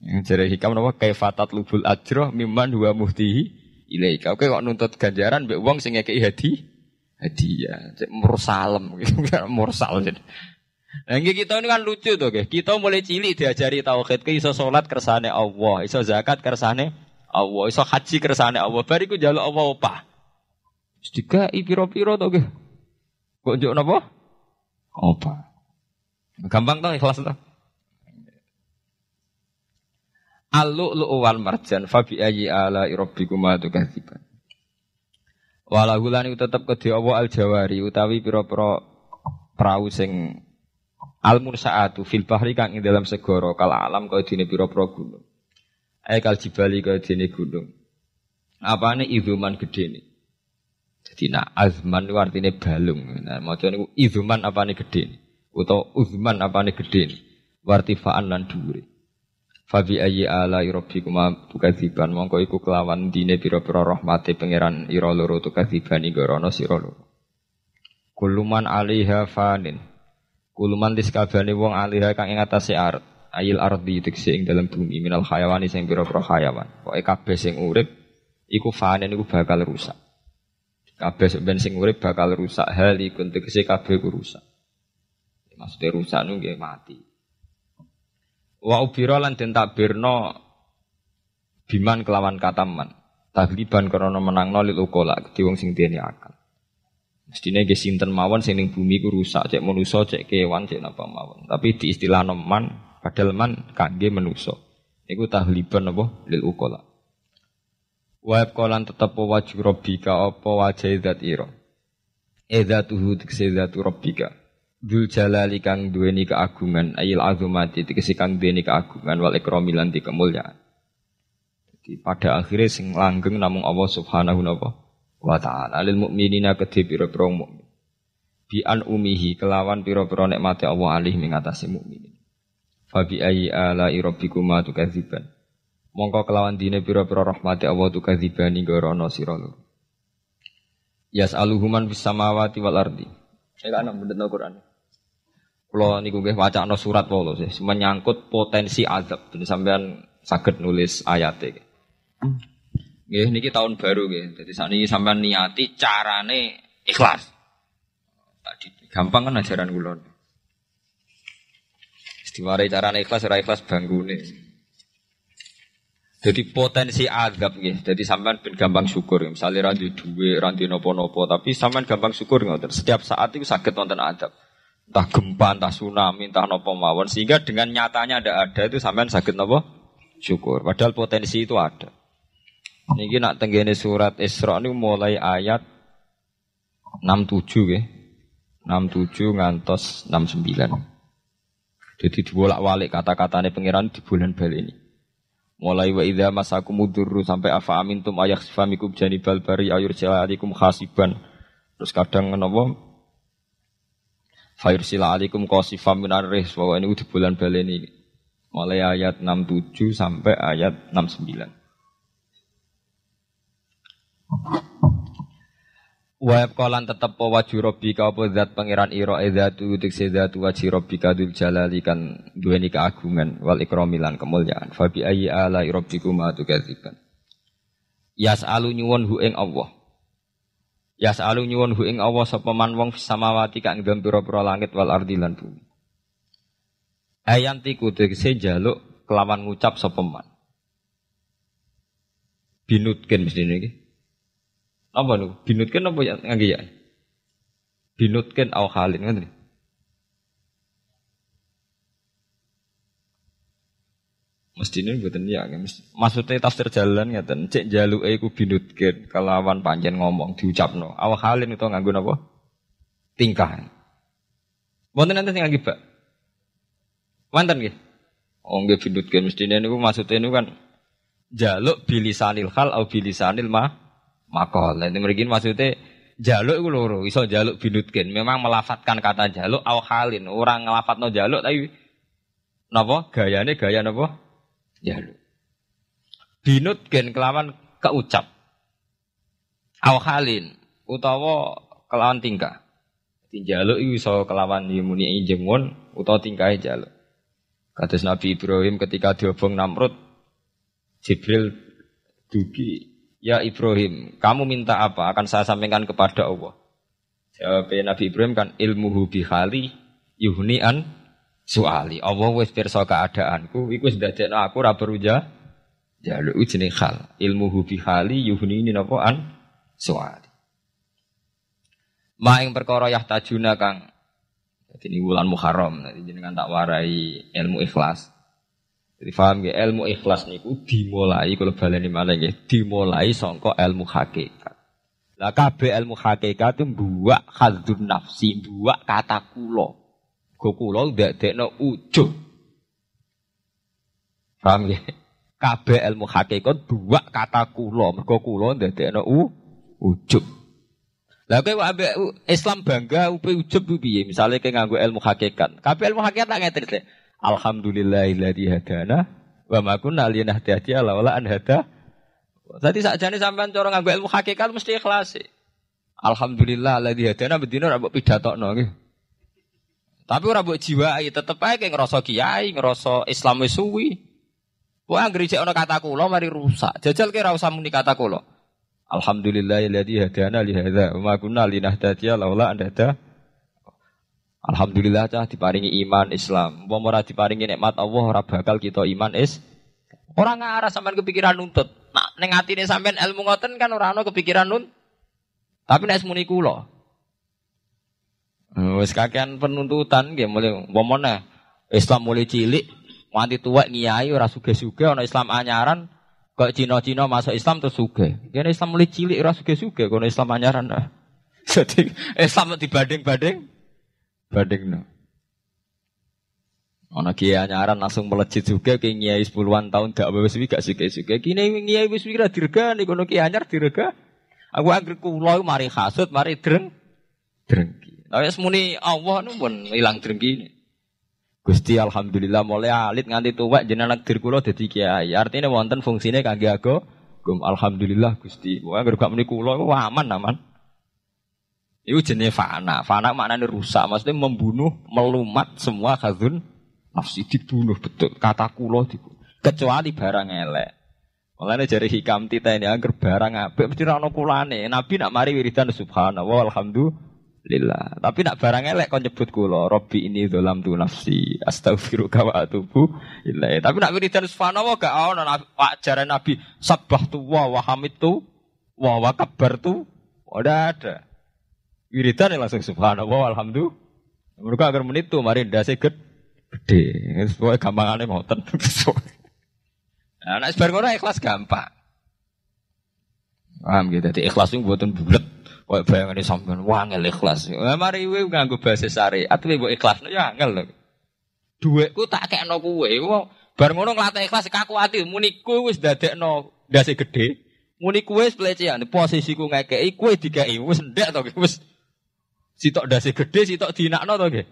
Yang jadi hikam napa kaifatat lubul ajroh mimman huwa muhtihi ilaika. Oke kok nuntut ganjaran mbek wong sing ngekeki hadi hadiah, cek mursalem, mursal jadi. Nah, kita ini kan lucu tuh. Kita mulai cilik diajari tauhid, ke iso salat kersane Allah, iso zakat kersane Allah, iso haji kersane Allah. Bariku jaluk Allah apa? Sedika piro-piro tuh, guys. Kok njuk napa? Apa? Gampang tuh ikhlas tuh. Al-lu'lu'u wal marjan fa bi ayyi ala rabbikuma tukadziban. Walahu lan tetep kedhe Allah al-jawari utawi pira-pira prau sing al munsaatu fil bahri kang ing dalam segara kal alam kaya dene pira-pira gunung. Ae kal jibali kaya dene gunung. Apane izuman gedene. Jadi nak azman itu artinya balung. Nah, niku izuman apane gedene. Utawa uzman apane gedene. Wartifaan lan dhuwure. Fabi ayyi ala rabbikuma tukadziban mongko iku kelawan dine pira-pira rahmate pangeran ira loro tukadziban sira loro. Kuluman alaiha fanin. Kuluman diskabane wong alaiha kang ing. Ayil ardi tekse ing dalam bumi minal hayawani sing pira-pira hayawan. Pokoke kabeh sing urip iku fanin iku bakal rusak. Kabeh ben sing urip bakal rusak hal iku tegese kabeh ku rusak. Maksudnya rusak nu mati. Wa ubira lan den takbirno biman kelawan kataman. Tagliban krana menangno lil ukola wong sing dene akal. Mestine ge sinten mawon sing bumi ku rusak, cek manusa, cek kewan, cek napa mawon. Tapi di istilah man, padahal man kangge manusa. Iku tahliban apa lil ukola. Wa kolan tetep wajh rabbika apa wajah zat ira. Edzatuhu tikse zatu rabbika. Dul jalali kang duweni keagungan ayil azumati tegese kang duweni keagungan wal ikrami lan kemuliaan. Jadi pada akhirnya sing langgeng namung Allah Subhanahu wa taala lil mukminina kedhe pira-pira mukmin. Bi an umihi kelawan pira-pira nikmate Allah alih ing atase mukminin. Fa bi ayyi ala rabbikuma tukadziban. Mongko kelawan dine pira-pira rahmate Allah tukadzibani gorono sira loro. Yas'aluhuman bis samawati wal ardi. Saya kan bener Quran. Kalau niku nggih wacana surat wae sih menyangkut potensi azab. Jadi sampean saged nulis ayat. Nggih niki tahun baru nggih. Jadi sakniki sampean niati carane ikhlas. Tadi gampang kan ajaran kula. Istiware carane ikhlas ora ikhlas banggune. Jadi potensi azab nggih. Jadi sampean ben gampang syukur. Misalnya ranti duwe, ranti nopo-nopo, tapi sampean gampang syukur ngoten. Setiap saat itu sakit wonten azab entah gempa, entah tsunami, entah nopo mawon. Sehingga dengan nyatanya ada ada itu sampean sakit nopo syukur. Padahal potensi itu ada. Ini nak tenggene surat Isra ini mulai ayat 67 ya. 67 ngantos 69. Jadi dibolak-balik kata-katanya pangeran di bulan bal ini. Mulai wa idza masakum mudurru sampai afa amintum ayak sifamikum janibal bari ayur alaikum khasiban. Terus kadang nopo sila alaikum qasifam min arris bahwa ini di bulan balen ini. Mulai ayat 67 sampai ayat 69. Wa kolan tetep waju rabbika apa zat pangeran ira edzatu tik zatu waji rabbika dul jalali kan duweni keagungan wal ikrami lan kemuliaan. Fa bi ayyi ala rabbikuma tukadziban. Yas'alu nyuwun hu ing Allah. Ya selalu nyuwun hu ing Allah sapa man wong samawati kang dalam pira-pira langit wal ardi lan bumi. Ayanti kudu jaluk kelawan ngucap sapa man. Binutken mesti niki. Apa niku? Binutken apa ya ngangge ya? Binutken au halin ngoten. Ini buatan ya, maksudnya tafsir jalan dan cek jalu iku binutkin kelawan panjen ngomong diucapno. Awal halin itu nganggo apa? Tingkah. Wonten nanti sing pak. Wonten gitu. Oh nggih binutkin mesti ini maksudnya ini kan jaluk bilisanil hal atau bilisanil ma makol. Nanti mungkin maksudnya jaluk itu loro, iso jaluk binutkin. Memang melafatkan kata jaluk awal halin. Orang ngelafatno jaluk tapi napa gayane gaya napa? jaluk. Binut gen kelawan keucap. Awhalin utawa kelawan tingkah. Jaluk itu iso kelawan yumuni jengon utawa tingkah jaluk. Kados Nabi Ibrahim ketika diobong Namrud, Jibril dugi, ya Ibrahim, kamu minta apa? Akan saya sampaikan kepada Allah. Jawab Nabi Ibrahim kan ilmuhu bihali yuhni an suali. Allah wis pirsa keadaanku, iku wis dadekno aku ora perlu ja jaluk jenenge hal. Ilmuhu bihali yuhni ini napa an suali. Ma ing perkara yahtajuna kang jadi ini bulan Muharram, nanti jenengan tak warai ilmu ikhlas. Jadi paham ya ilmu ikhlas niku dimulai kalau baleni malah ya dimulai songko ilmu hakikat. Lah kabeh ilmu hakikat itu buak hadzun nafsi, buak kata kulo. Go kula ndadekno ujug. Paham ya? Kabeh ilmu hakikat dua kata kula, mergo kula ndadekno ujug. Lah kowe ambek Islam bangga upe ujub piye? Misale kowe nganggo ilmu hakikat. Kabeh ilmu hakikat tak ngeten Alhamdulillahilladzi hadana wa ma kunna linahtadiya laula an hada. Dadi sakjane sampean cara nganggo ilmu hakikat mesti ikhlas. Alhamdulillah alladzi hadana bedino ra mbok pidatokno nggih. Tapi ora mbok jiwai, tetep ae ngerasa kiai, ngerasa Islam wis suwi. Wah, anggere ana kata kula mari rusak. Jajal ki ora usah muni kata kula. Alhamdulillahilladzi hadana li hadza wa ma kunna linahtadiya laula an hada. Alhamdulillah cah diparingi iman Islam. Wong ora diparingi nikmat Allah ora bakal kita iman is. Ora ngarah sampean kepikiran nuntut. Nah, ning atine sampean ilmu ngoten kan ora ana kepikiran nuntut. Tapi nek muni kula, Hmm, wis kakean penuntutan nggih mulai umpamane Islam mulai cilik nganti tuwek ngiyai ora suge-suge ana Islam anyaran kok Cina-Cina masuk Islam terus suge. Kene Islam mulai cilik ora suge-suge kono Islam anyaran. Nah. Jadi Islam dibanding-banding bandingno. Ana kiai anyaran langsung melejit juga ke ngiyai 10-an tahun gak wis gak suge-suge. Kini ngiyai wis kira dirgani kono kiai anyar dirga. Aku anggere kula mari hasud, mari dreng drengki. Tapi semuni Allah nu pun hilang drengki. Gusti alhamdulillah mulai alit nganti tua jenengan nakdir kula dadi kiai. Artinya wonten fungsine kangge aku Gum alhamdulillah Gusti. Pokoke anggere gak muni kula aman aman. Itu jenis fana. Fana maknanya rusak. Maksudnya membunuh, melumat semua khazun nafsi dibunuh betul. Kata kulo dibunuh. Kecuali barang elek. Makanya jari hikam tita ini agar barang apik mesti rano kulane. Nabi nak mari wiridan subhanallah alhamdulillah. Lillah. Tapi nak barang elek kau nyebut kula, Robbi ini dalam tu nafsi, astaghfiruka wa atubu. Tapi nak wiridan subhanallah gak ono ajaran Nabi sabah tu wa wa hamid tu wa wa kabar tu. Udah ada. Wiridan langsung subhanallah alhamdulillah. Mereka agar menit tu mari ndase gede. Gede. Semua gampangane moten. Nah, nak sebar ikhlas gampang. Paham gitu. Jadi ikhlas itu buatan bulat. Kok bayangane sampean wangel ikhlas. Lah mari kowe nganggo bahasa syariat kowe ikhlas ya angel lho. Dhuwitku tak kekno kowe. Bar ngono nglatih ikhlas kaku ati muni kowe wis dadekno ndase gedhe. Muni kowe wis pelecehan posisiku ngekeki kowe dikeki wis ndek to wis sitok ndase gedhe sitok dinakno to nggih.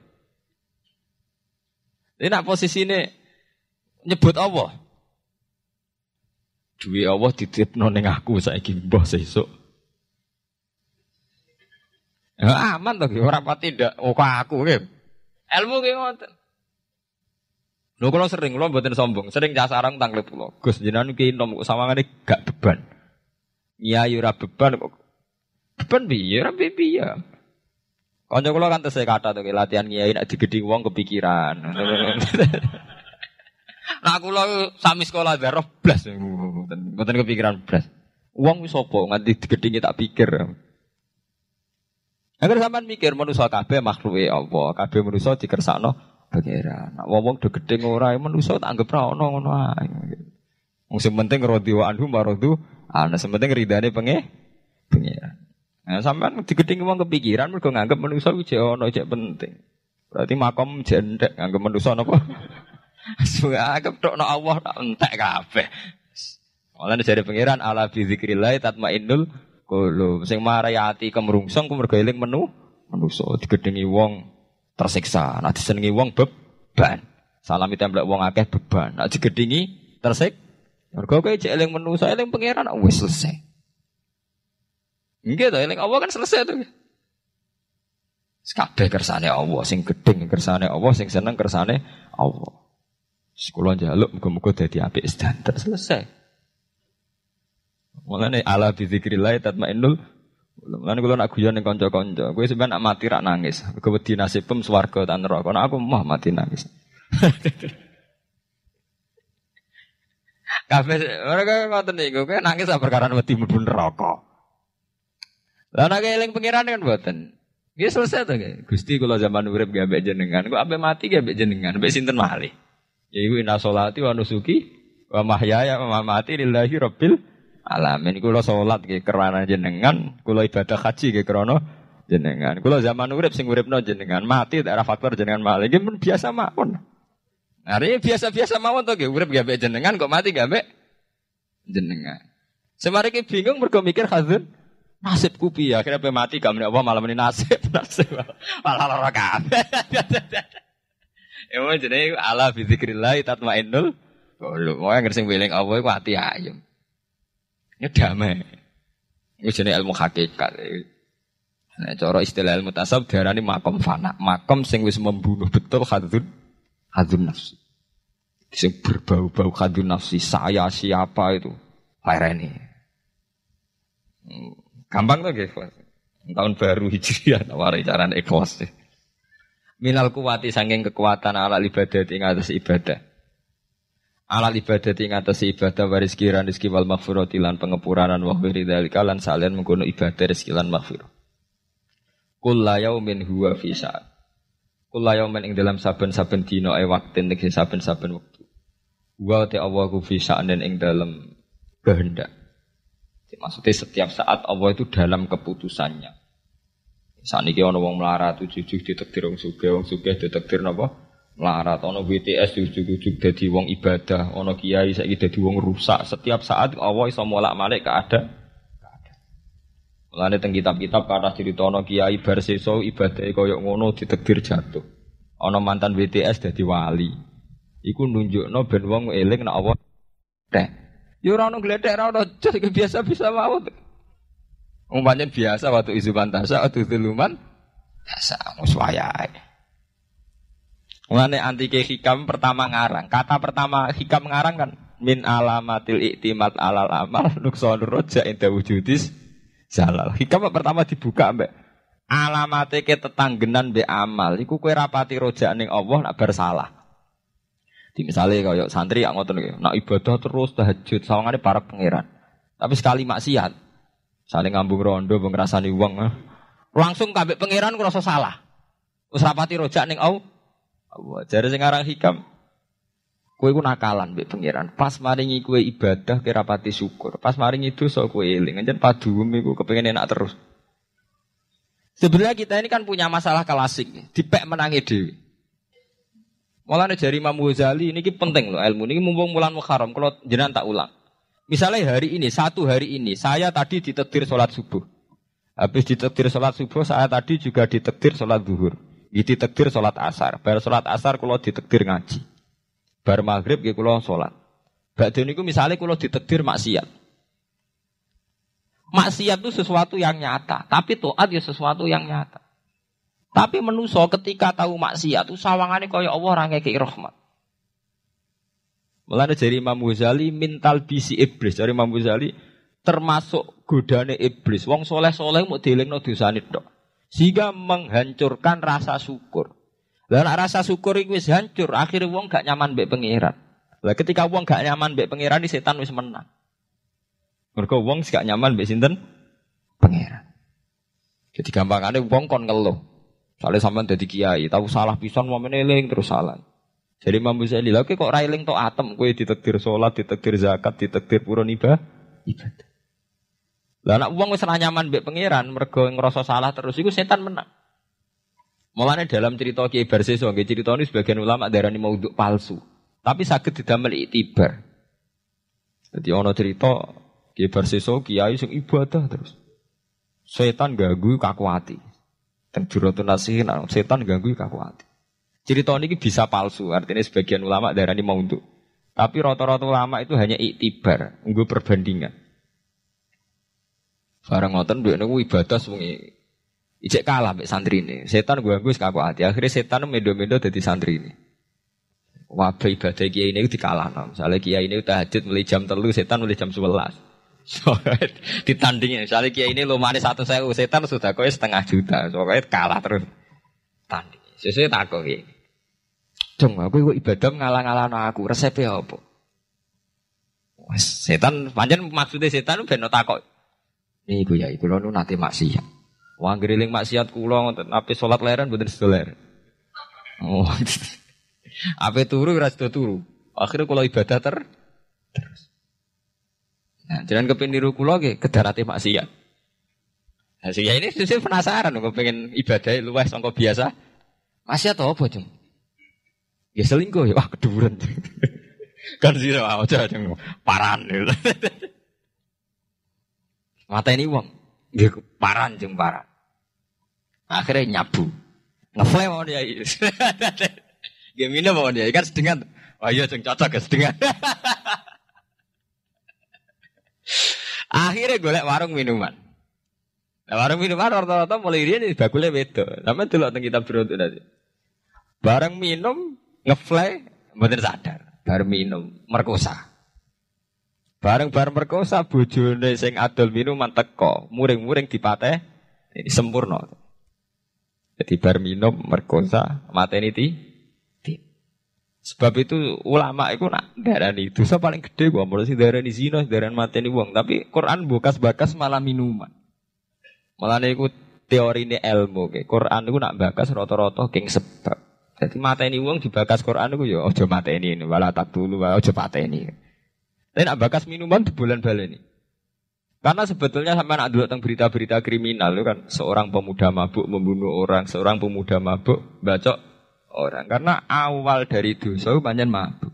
Ini nak posisine nyebut Allah. Duwe Allah dititipno ning aku saiki mbah sesuk. Ya, aman tuh, orang pati tidak. Oh, aku gitu. Ilmu gitu ngoten. Lho kalau sering, lo buatin sombong, sering jasa orang tanggal pulau. Gus jenengan ki nom sama ngene gak beban. Iya yura beban kok. Beban? Ora piye. Kanca kula kan tesih kata tuh latihan kiai nek digedhi wong kepikiran. nah kula sami sekolah darah blas mboten kepikiran blas. Wong wis sapa nganti digedhi tak pikir. Agar sampean mikir manusia kabeh makhluke Allah, kabeh manusia dikersakno pangeran. Nak wong do gedhe ora manusia tak anggap ra ono ngono ae. Wong sing penting radhi wa anhu maradu, ana sing penting ridane penge pangeran. Nah, sampean digedhe wong kepikiran mergo nganggep manusia iki ono cek penting. Berarti makom jendek nganggep manusia napa? Anggap tok Allah tak entek kabeh. Mulane dari pangeran ala bi zikrillah tatmainnul Kulo sing marai ati kemrungsung ku mergo eling menu manusa digedhengi wong tersiksa. Nek disenengi wong beban. Salami templek wong akeh beban. Nek digedhengi tersik mergo kowe cek eling manusa eling pangeran wis selesai. Nggih to eling Allah kan selesai tuh. Kabeh kersane Allah, sing gedeng kersane Allah, sing seneng kersane Allah. Sekolah jaluk muga-muga dadi apik sedanten selesai. Mulane ala bi zikrillah tatmainnul Lan kula nak guyon ning kanca-kanca, kowe sampean nak mati rak nangis. Kowe wedi nasibem swarga ta neraka. Nek aku mah mati nangis. Kabeh mereka ngoten niku, kowe nangis perkara wedi mlebu neraka. Lah nek eling pangeran kan mboten. Ya selesai kayak. Gusti kalau zaman urip gak ambek jenengan, kok ambek mati gak ambek jenengan, ambek sinten malih. Ya iku inna sholati wa nusuki wa mahyaya wa mamati lillahi rabbil alamin. Kula salat nggih kerana jenengan, kula ibadah haji nggih krana jenengan. Kula zaman urip sing uripno jenengan, mati tak faktor jenengan malih. Nggih biasa mawon. Nah, ini biasa-biasa mawon to nggih urip gak jenengan kok mati gak jenengan. Semari bingung mergo mikir Nasibku piye? Akhirnya pe mati gak Allah malam ini nasib, nasib. Malah lara kabeh. Ya mau jenenge ala bi zikrillah tatmainnul qulub. Mau yang sing weling Allah iku ati ayem. Ya damai. Iku jenenge ilmu hakikat. Nah, cara istilah ilmu tasawuf diarani makom fana. Makom sing wis membunuh betul hadun hadun nafsi. Sing berbau-bau hadun nafsi. Saya siapa itu? Lereni. Hmm. Gampang tuh guys. Tahun baru hijriah nawari cara ikhlas. Minal kuwati sanging kekuatan ala ibadah ing atas ibadah. Ala ibadah ing atas ibadah waris kiran rizki wal maghfirati lan pengepuranan wa khiri dzalika lan mengkono ibadah rizki lan maghfirah. Kullu yaumin huwa fi sa'at. Kullu yaumin ing dalam saben-saben dina e waktin ing saben-saben wektu. Wa ta Allah ku fi sa'anin ing dalam kehendak. Maksudnya setiap saat Allah itu dalam keputusannya. Saat ini ono wong melarat tujuh ditektir wong suge, wong suge ditektir napa? Melarat. Ono BTS tujuh-tujuh jadi wong ibadah, ono kiai saya jadi wong rusak. Setiap saat Allah iso molak malik ada. Mulane teng kitab-kitab kata cerita ono kiai bar ibadah koyo ngono ditektir jatuh. Ono mantan BTS jadi wali. Iku nunjukno ben wong eling nek Allah teh. Ya ora ono gledek ora ono biasa bisa mau. Umpamanya biasa waktu isu pantasa waktu tuluman biasa wis wayahe. Mulane antike hikam pertama ngarang. Kata pertama hikam ngarang kan min alamatil iktimat alal amal nukson roja inda wujudis jalal. Hikam pertama dibuka mbak alamate ke tetanggenan be amal iku kowe rapati roja ning Allah nak bersalah. Di misalnya kaya santri yang ngotot nih, nak ibadah terus tahajud, sawangane para pangeran. Tapi sekali maksiat, saling ngambung rondo, pengerasani uang, eh. langsung kabeh pangeran ngerasa salah. Terus rapati rojak ning au. Allah, jare sing hikam. Kue ku nakalan mbek pangeran. Pas maringi kue ibadah kira pati syukur. Pas maringi so kue eling. Anjen padum iku kepengen enak terus. Sebenarnya kita ini kan punya masalah klasik. Dipek menangi dewi. Malah jari Imam Ghazali ini penting loh ilmu ini mumpung bulan Muharram kalau jenengan tak ulang. Misalnya hari ini satu hari ini saya tadi ditetir sholat subuh. Habis ditetir sholat subuh saya tadi juga ditetir sholat duhur. Ditetir sholat asar. Bar sholat asar kalau ditetir ngaji. Bar maghrib gitu kalau sholat. Badhe niku misalnya kalau ditetir maksiat. Maksiat itu sesuatu yang nyata, tapi toat ya sesuatu yang nyata. Tapi menuso ketika tahu maksiat itu sawangane kaya Allah ora ngekeki rahmat. Mulane dari Imam Ghazali mintal bisi iblis. Dari Imam Ghazali termasuk godane iblis. Wong soleh-soleh mau dielingno dosane tok. Sehingga menghancurkan rasa syukur. Lah rasa syukur itu wis hancur, akhirnya wong gak nyaman mbek pangeran. Lah ketika wong gak nyaman mbek pangeran, setan wis menang. Mergo wong gak nyaman mbek sinten? Pangeran. Jadi gampangane wong kon ngeluh. Soalnya sampean jadi kiai, tahu salah pisan mau meneling terus salah. Jadi Imam Ghazali, lha kok railing to atem, kowe ditektir sholat, ditektir zakat, ditektir pura ibadah. Ibadah. Lah anak uang wis nyaman mbek pangeran, mergo ngerasa salah terus iku setan menang. Mulane dalam cerita Kiai Barseso, nggih cerita ini sebagian ulama darani mau untuk palsu. Tapi sakit didamel itibar. Jadi ono cerita Kiai Barseso kiai sing ibadah terus. Setan ganggu kakuati. Dan juratun nasihin, setan ganggu kaku Cerita ini bisa palsu, artinya sebagian ulama darah ini mau untuk. Tapi rata-rata ulama itu hanya iktibar, nggak perbandingan. Barang ngoten duit nunggu ibadah semuanya. Ijek kalah mbek santri ini. Setan gue gue kaku hati. Akhirnya setan mendo-mendo jadi santri ini. Wabah ibadah kiai ini dikalah. Misalnya kiai ini tahajud mulai jam telu, setan mulai jam sebelas. Ditandingin. Misalnya kiai ini lumane satu saya setan sudah kau setengah juta. Soalnya kalah terus tanding. Sesuai tak kau kiai. Cung, aku ibadah ngalah-ngalah aku. Resepnya apa? Setan, panjang maksudnya setan ben takok. Niku ya, iku nu nate maksiat. Wong griling maksiat kula ngoten, ape salat leren mboten sedoler. Oh. ape turu sedo turu. Akhirnya kula ibadah ter terus. Nah, jangan kepin niru kula nggih kedarate maksiat. Nah, sehingga ini saya penasaran kok pengen ibadah luwes sangka biasa. Maksiat apa, Cung? Ya selingkuh ya, wah keduren. kan zero aja jeng paran. Mata ini uang, dia paran jeng paran. Akhirnya nyabu, ngeflame mau dia. Ini mau dia kan sedengan. Wah iya jeng cocok ya sedengan. Akhirnya golek warung minuman. Nah, warung minuman rata-rata mulai ini bakulnya beda. Sama dulu tentang kitab berontuk tadi. Barang minum ngefly, bener sadar. Bareng minum merkosa. Bareng-bareng merkosa bojone sing adol minuman teko, muring-muring dipateh ini sempurna. Jadi bar minum merkosa mateni ti Sebab itu ulama itu nak darani dosa paling gede gua menurut sih darani zina, darani mateni wong. Tapi Quran bekas-bekas malah minuman. Malah niku teori ini ilmu. Quran itu nak bakas roto-roto king sebab. Jadi mata ini uang dibakas Quran itu ya ojo mata ini, wala tak dulu, ojo mata ini. Tapi nak bakas minuman di bulan ini. Karena sebetulnya sama nak dulu tentang berita-berita kriminal itu kan seorang pemuda mabuk membunuh orang, seorang pemuda mabuk bacok orang. Karena awal dari dosa banyak mabuk.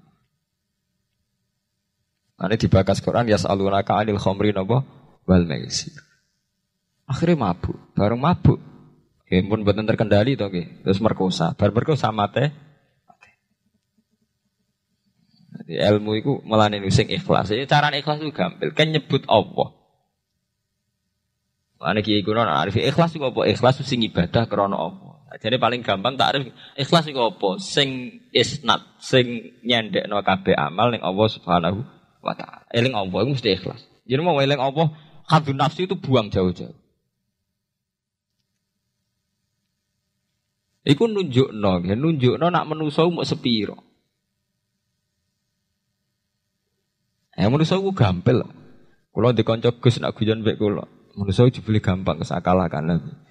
Nanti dibakas Quran ya salunaka anil khomri nopo wal maisir. Akhirnya mabuk, bareng mabuk. Ya pun buatan terkendali toh Terus merkosa, bar merkosa mate. Jadi ilmu itu melani sing ikhlas. Jadi cara ikhlas itu gampil. Kan nyebut Allah. Mana kiai kuno arif ikhlas itu apa? Ikhlas itu sing ibadah krono Allah. Jadi paling gampang tak arif ikhlas itu apa? Sing isnat, sing nyendek no kabe amal ning Allah subhanahu wa taala. Eling Allah itu mesti ikhlas. Jadi mau eling Allah, hadun nafsi itu buang jauh-jauh. Iku nunjukno, nunjukno nak menuso mau sepiro. Ya menuso ku gampil. Kulo dikonco Gus nak guyon mbek kulo. Menuso dibeli gampang kesakalakan.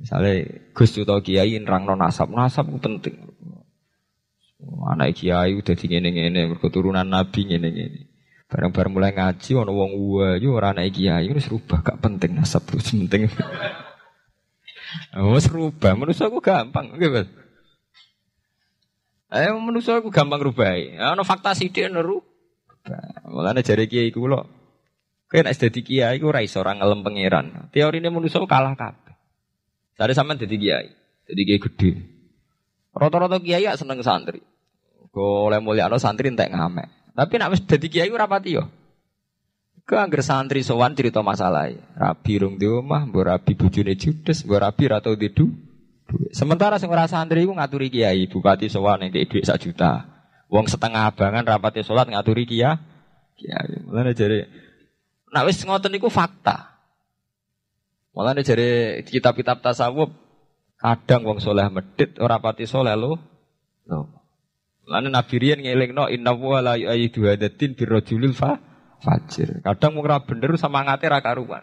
Misalnya Gus atau Kiai nerangno nasab, nasab ku penting. Anak Kiai udah di ngene-ngene, keturunan Nabi ngene-ngene. Bareng-bareng mulai ngaji, ono wong uwa, yo ora anak Kiai, wis rubah gak penting nasab terus penting. Oh, serubah. Manusia aku gampang, gitu. Eh, manusia aku gampang rubah. Ano fakta sidik neru. Mulane jari kiai lho. Kowe nek dadi kiai iku ora iso ora ngelem pangeran. Manusia kalah kabeh. Sare sampean dadi kiai. Dadi kiai gede. Rata-rata kiai ya seneng santri. Kok oleh mulyakno santri entek ngamek. Tapi nek wis dadi kiai ora pati yo. Ke angger santri sowan cerita masalah. Rabi rung di omah, mbok rabi bojone judes, mbok rabi ra tau didu. Sementara sing ora santri iku ngaturi kiai, bupati sowan nek dhuwit sak juta. Wong setengah abangan rapati salat ngaturi kia. Kiai. Mulane jare Nah wis ngoten niku fakta. Mulane jare kitab-kitab tasawuf kadang wong soleh medit ora pati soleh lo. Loh. Mulane Nabi riyen ngelingno inna wa la yu'ayyidu hadatin birrajulil fa fajir. Kadang mung bener sama ngate ra karuan.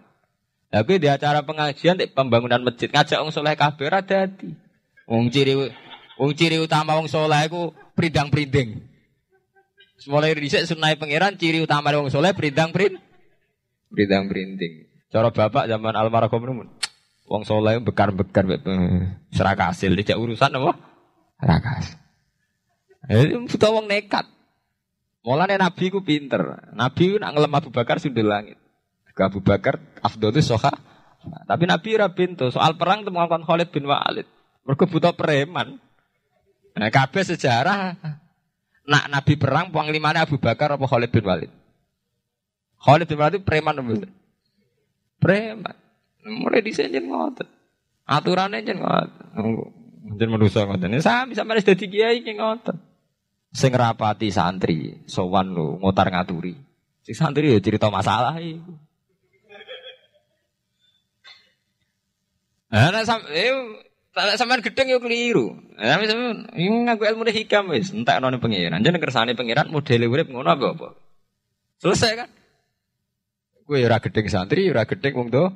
Tapi di acara pengajian di pembangunan masjid ngajak wong soleh kabeh ra dadi. Wong ciri wong ciri utama wong soleh iku pridang-priding. Mulai dhisik sunai pangeran ciri utama wong soleh pridang prid pridang-priding. Cara bapak zaman almarhum numun. Wong soleh bekar-bekar serakasil tidak urusan apa? Rakas. Eh, butuh wong nekat. Mulane Nabi ku pinter. Nabi ku nak ngelem Abu Bakar sudah langit. Ke Abu Bakar afdhalu soha. Tapi Nabi pintu. Soal perang temukan Khalid bin Walid. Mergo butuh preman. Nah, kabeh sejarah nak Nabi perang panglimane Abu Bakar apa Khalid bin Walid? Khalid bin Walid preman apa? Preman. Mulai dhisik jen ngoten. aja jen ngoten. Jen manusa ngoten. Ya, sama bisa wis dadi kiai ki ngoten. Sing rapati santri sowan lu ngotar ngaturi. si santri ya cerita masalah Eh, tidak sam eh sampean gedeng yuk keliru. Tapi ini ngaku ilmu hikam wis entekno pengiran, jangan Jeneng kersane pengiran, mau ngono apa apa. Selesai kan? Gue ora gedeng santri, ora gedeng wong do.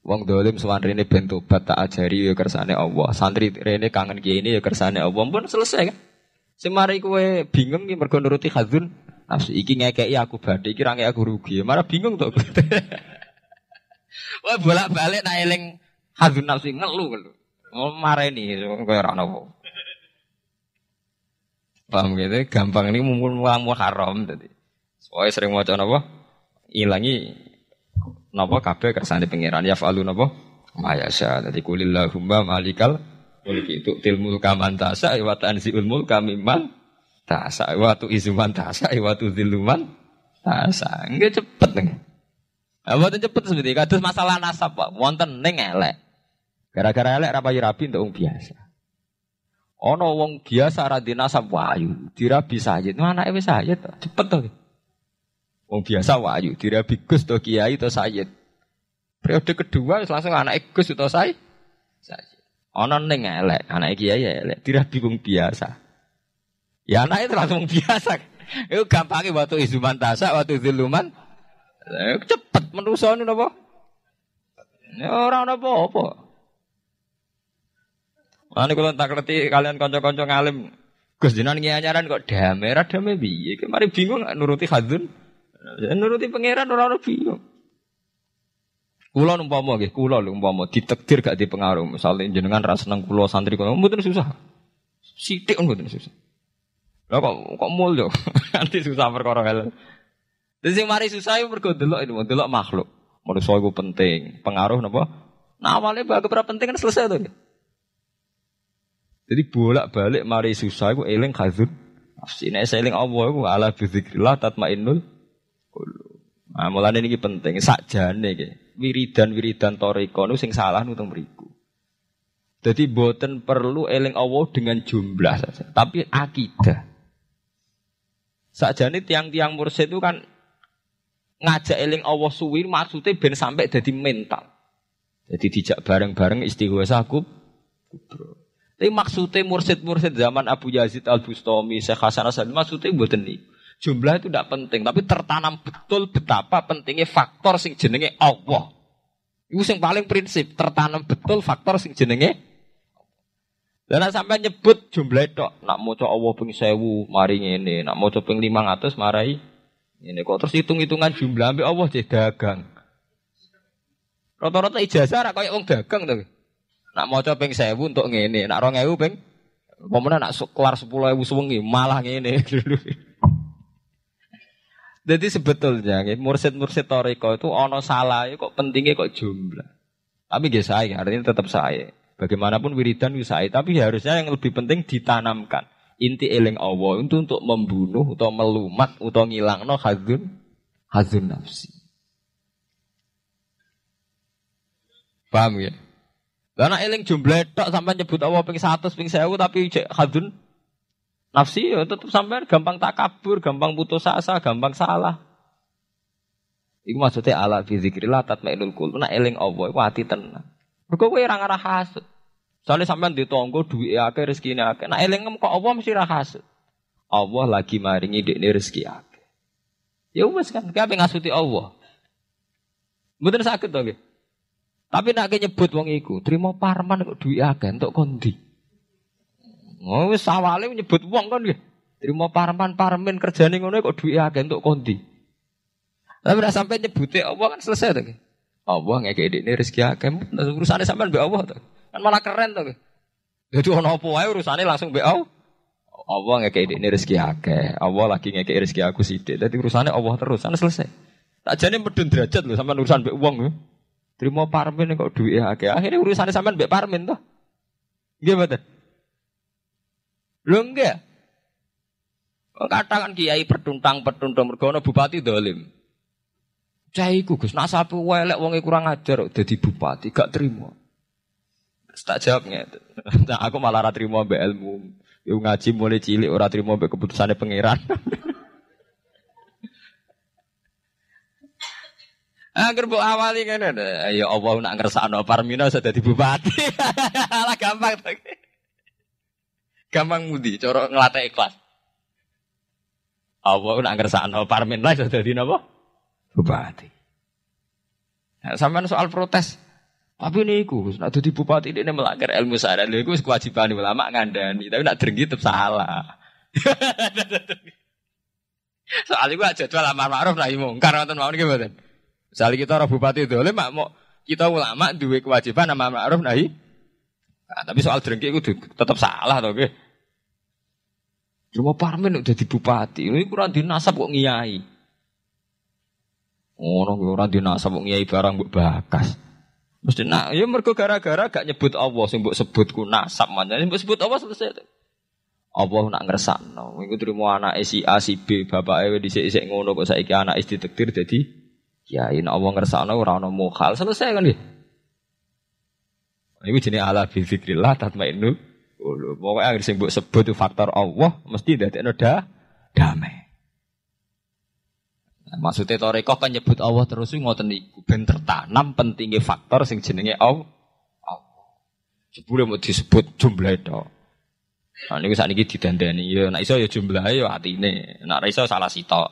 Wong dolim rene ben tobat tak ajari ya kersane Allah. Santri rene kangen kiai ini ya kersane Allah. Pun selesai kan? Semari kue bingung nih mergo nuruti khazun nafsu iki ngekeki aku badhe iki ra aku rugi. Marah bingung to. Wah bolak-balik nak eling khazun nafsu ngelu ngelu. Oh mareni kowe ora ono. Paham gitu? Gampang ini mumpun mulang haram tadi. Soalnya sering mau apa? Ilangi napa kabeh kersane pangeran. Ya falu napa mayasa dadi kulillahumma malikal mulki. Itu tilmul kaman tasa wa tanziul mulka mimman tasa wa tu izuman tasa wa tu ziluman tasa enggak cepet nih apa cepet seperti kados masalah nasab Pak. Wonten ning elek. Gara-gara elek rapi rapi untuk wong biasa. Ono wong biasa ra nasab wayu. Dirabi sayid anake wis sayid cepet to Wong biasa wayu, dirabi Gus to Kiai to Sayyid. Periode kedua langsung anak Gus to Sayyid. Sayyid. Ana ning elek, anak Kiai ya elek, dirabi wong biasa. Ya anak itu langsung biasa. Itu gampangnya waktu izuman tasa, waktu ziluman. Cepet menusa ini apa? Orang apa-apa. Mana kalau tak ngerti kalian konco-konco ngalim, Gus Jinan nyanyaran kok damai, damai biye. Kemarin bingung nuruti hadun. Ya, nuruti pangeran ora ono bingung. Kula umpama nggih, kula lho umpama ditakdir gak dipengaruh. Misalnya jenengan ra seneng kula santri kula mboten susah. Sithik mboten susah. Lah kok kok mulya? Nanti susah perkara hal. Dadi sing mari susah iku mergo delok delok makhluk. Manusa iku penting, pengaruh napa? Nah awalnya bagus berapa penting kan selesai tuh. Jadi bolak-balik mari susah iku eling khazun. Nafsi nek eling Allah iku ala bizikrillah tatmainnul Nah, mulane ini penting. Sakjane iki. Wiridan-wiridan toriko nu sing salah nutung mriku. Jadi boten perlu eling Allah dengan jumlah saja, tapi akidah. Sakjane tiang-tiang mursyid itu kan ngajak eling Allah suwi maksudnya ben sampai jadi mental. Jadi dijak bareng-bareng istighosa kubro. Tapi maksudnya mursid-mursid zaman Abu Yazid Al Bustami, Syekh Hasan Asad maksudnya buatan nih. Jumlah itu tidak penting, tapi tertanam betul betapa pentingnya faktor sing jenenge Allah. Itu yang paling prinsip, tertanam betul faktor sing jenenge dan sampai nyebut jumlah itu, nak mau coba Allah ping sewu, mari ini, nak mau coba ping lima ratus, marai ini kok terus hitung hitungan jumlah ambil Allah jadi dagang. Rata-rata ijazah rak kayak orang dagang tuh. Nak mau coba ping sewu untuk ini, nak rong ewu ping, pemenang nak kelar sepuluh ewu sewengi, malah ini. Jadi sebetulnya mursid-mursid toriko itu ono salah kok pentingnya kok jumlah. Tapi gak saya, artinya tetap saya. Bagaimanapun wiridan itu saya, tapi harusnya yang lebih penting ditanamkan. Inti eling Allah itu untuk membunuh atau melumat atau ngilang no hazun hazun nafsi. Paham ya? Karena eling jumlah tok sampai nyebut Allah ping satu ping tapi hazun Nafsi ya tetap sampai gampang tak kabur, gampang putus asa, gampang salah. Iku maksudnya ala fi zikrillah tatmainul qulub. Nek eling Allah iku ati tenang. Mergo kowe ora ngarah hasud. Soale sampean ditonggo duwe akeh rezekine akeh. Nek eling kok Allah mesti ra hasud. Allah lagi maringi dekne rezeki akeh. Ya wis kan, kowe ngasuti Allah. Mboten sakit to nggih. Tapi nek nyebut wong iku, terima parman kok duwe akeh entuk kondi. Oh wis awale nyebut wong kan nggih. Terima parman-parmen kerjane ngono kok duwe akeh entuk kondi. Tapi ora sampai nyebute Allah kan selesai to. Allah ngekek ini rezeki akeh. Urusane sampean mbek Allah to. Kan malah keren to. Jadi ono apa wae urusane langsung mbek Allah. Allah ngekek ini rezeki akeh. Allah lagi ngekek rezeki aku sithik. Dadi urusane Allah terus. Kan selesai. Tak jane medun derajat lho sampean urusan mbek wong. Terima parmen kok duwe akeh. Akhirnya urusane sampean mbek parmen to. Nggih mboten? Lho enggak. Katakan kiai pertuntang-pertuntang mergono bupati dolim. Caiku Gus, nak sapu welek wonge kurang ajar dadi bupati gak terima. Tak jawabnya. Nah, aku malah ora terima mbek ilmu. Yo ngaji mulai cilik ora terima mbek keputusane pangeran. Angger mbok awali ngene. Ya Allah nak ngersakno Parmina sudah dadi bupati. Lah gampang to. Gampang mudi cara nglatih ikhlas. Allah nak ngersakno Parmina sudah dadi napa? Bupati. Nah, sampean soal protes. Tapi ini iku, nak dadi bupati ini melanggar ilmu syariat. Lha iku kewajiban ulama ngandani, tapi nak drengki tetep salah. Soal iku jadwal amar ma'ruf nahi mungkar ngoten mawon nggih mboten. Misalnya kita orang bupati itu, mak mau kita ulama dua kewajiban nama ma'ruf nahi. Nah, tapi soal drengki itu tetap salah toh, ke? Cuma parmen udah di bupati, ini kurang dinasab kok ngiyai. Orang oh, orang dinasab kok ngiyai barang buk bakas. Mesti nak, ya mergo gara-gara gak nyebut Allah, sing mbok sebut ku nasab mana, mbok sebut Allah selesai. Allah nak ngersakno, iku trimo anak si A si B, bapake dhisik-dhisik ngono kok saiki anak istri tektir dadi Ya ini Allah ngersakno ora ana mukhal selesai kan nggih. Ini jenis ala bi zikrillah. Pokoke anggere sing mbok sebut faktor Allah mesti dadekno da damai. Nah, maksudnya toreko kan nyebut Allah terus ngoten niku ben tertanam pentingnya faktor sing jenenge Allah. Jebule mau disebut jumlah itu. Nah niku sakniki didandani ya nek iso ya jumlahe ya atine. Nek iso salah sitok.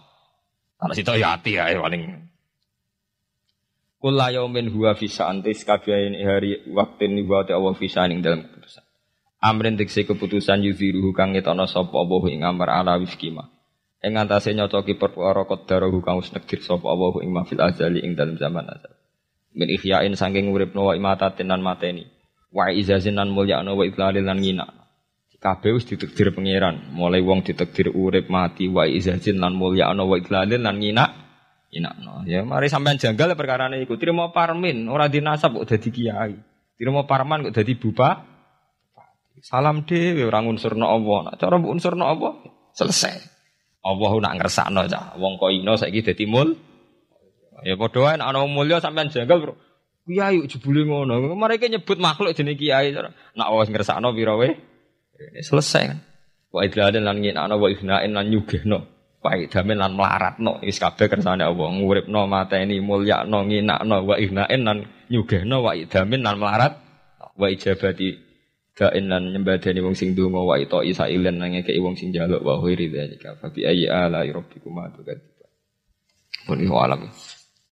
Salah sitok ya ati ya paling Kula yaumin huwa fisa antis kabiyain hari waktin wa ta Allah fisa ing dalam keputusan. Amrin diksi keputusan yuziruhu kang ngetono sapa Allah ing amar ala wifkima. Ing antase nyocoki perkara qadarahu kang wis negdir sapa Allah ing mafil azali ing dalam zaman azal. Min ihyain saking uripno wa imatatin nan mateni. Wa izazin nan mulyakno wa idlalil lan ngina. Kabeh wis ditakdir pangeran, mulai wong ditakdir urip mati wa izazin lan mulyakno wa idlalil lan ngina no. Ya mari sampean janggal perkara ini ikut. Terima parmin, orang dinasab kok jadi kiai. Terima parman kok jadi bupa. Salam deh, orang unsur no Allah. Nak cara unsur no Allah, selesai. Allah nak ngersakno cah. Wong kok ino saiki dadi. Ya padha wae nek ana mulya sampean janggal. Kiai jebule ngono. Mereka nyebut makhluk jenenge kiai. Nak wis ngersakno pira wae. Selesai kan. Wa idlalan lan nginakno wa ifnain lan. Pai damen lan melaratno wis kabeh kersane Allah nguripno mateni mulyakno nginakno wa ihnaen lan nyugehno wa idamin lan melarat wa ijabati dain lan nyembadani wong sing donga wa ito isailen lan ngekeki wong sing njaluk wa khairi dzalika fa bi ayyi ala rabbikum atukat. Pun alam.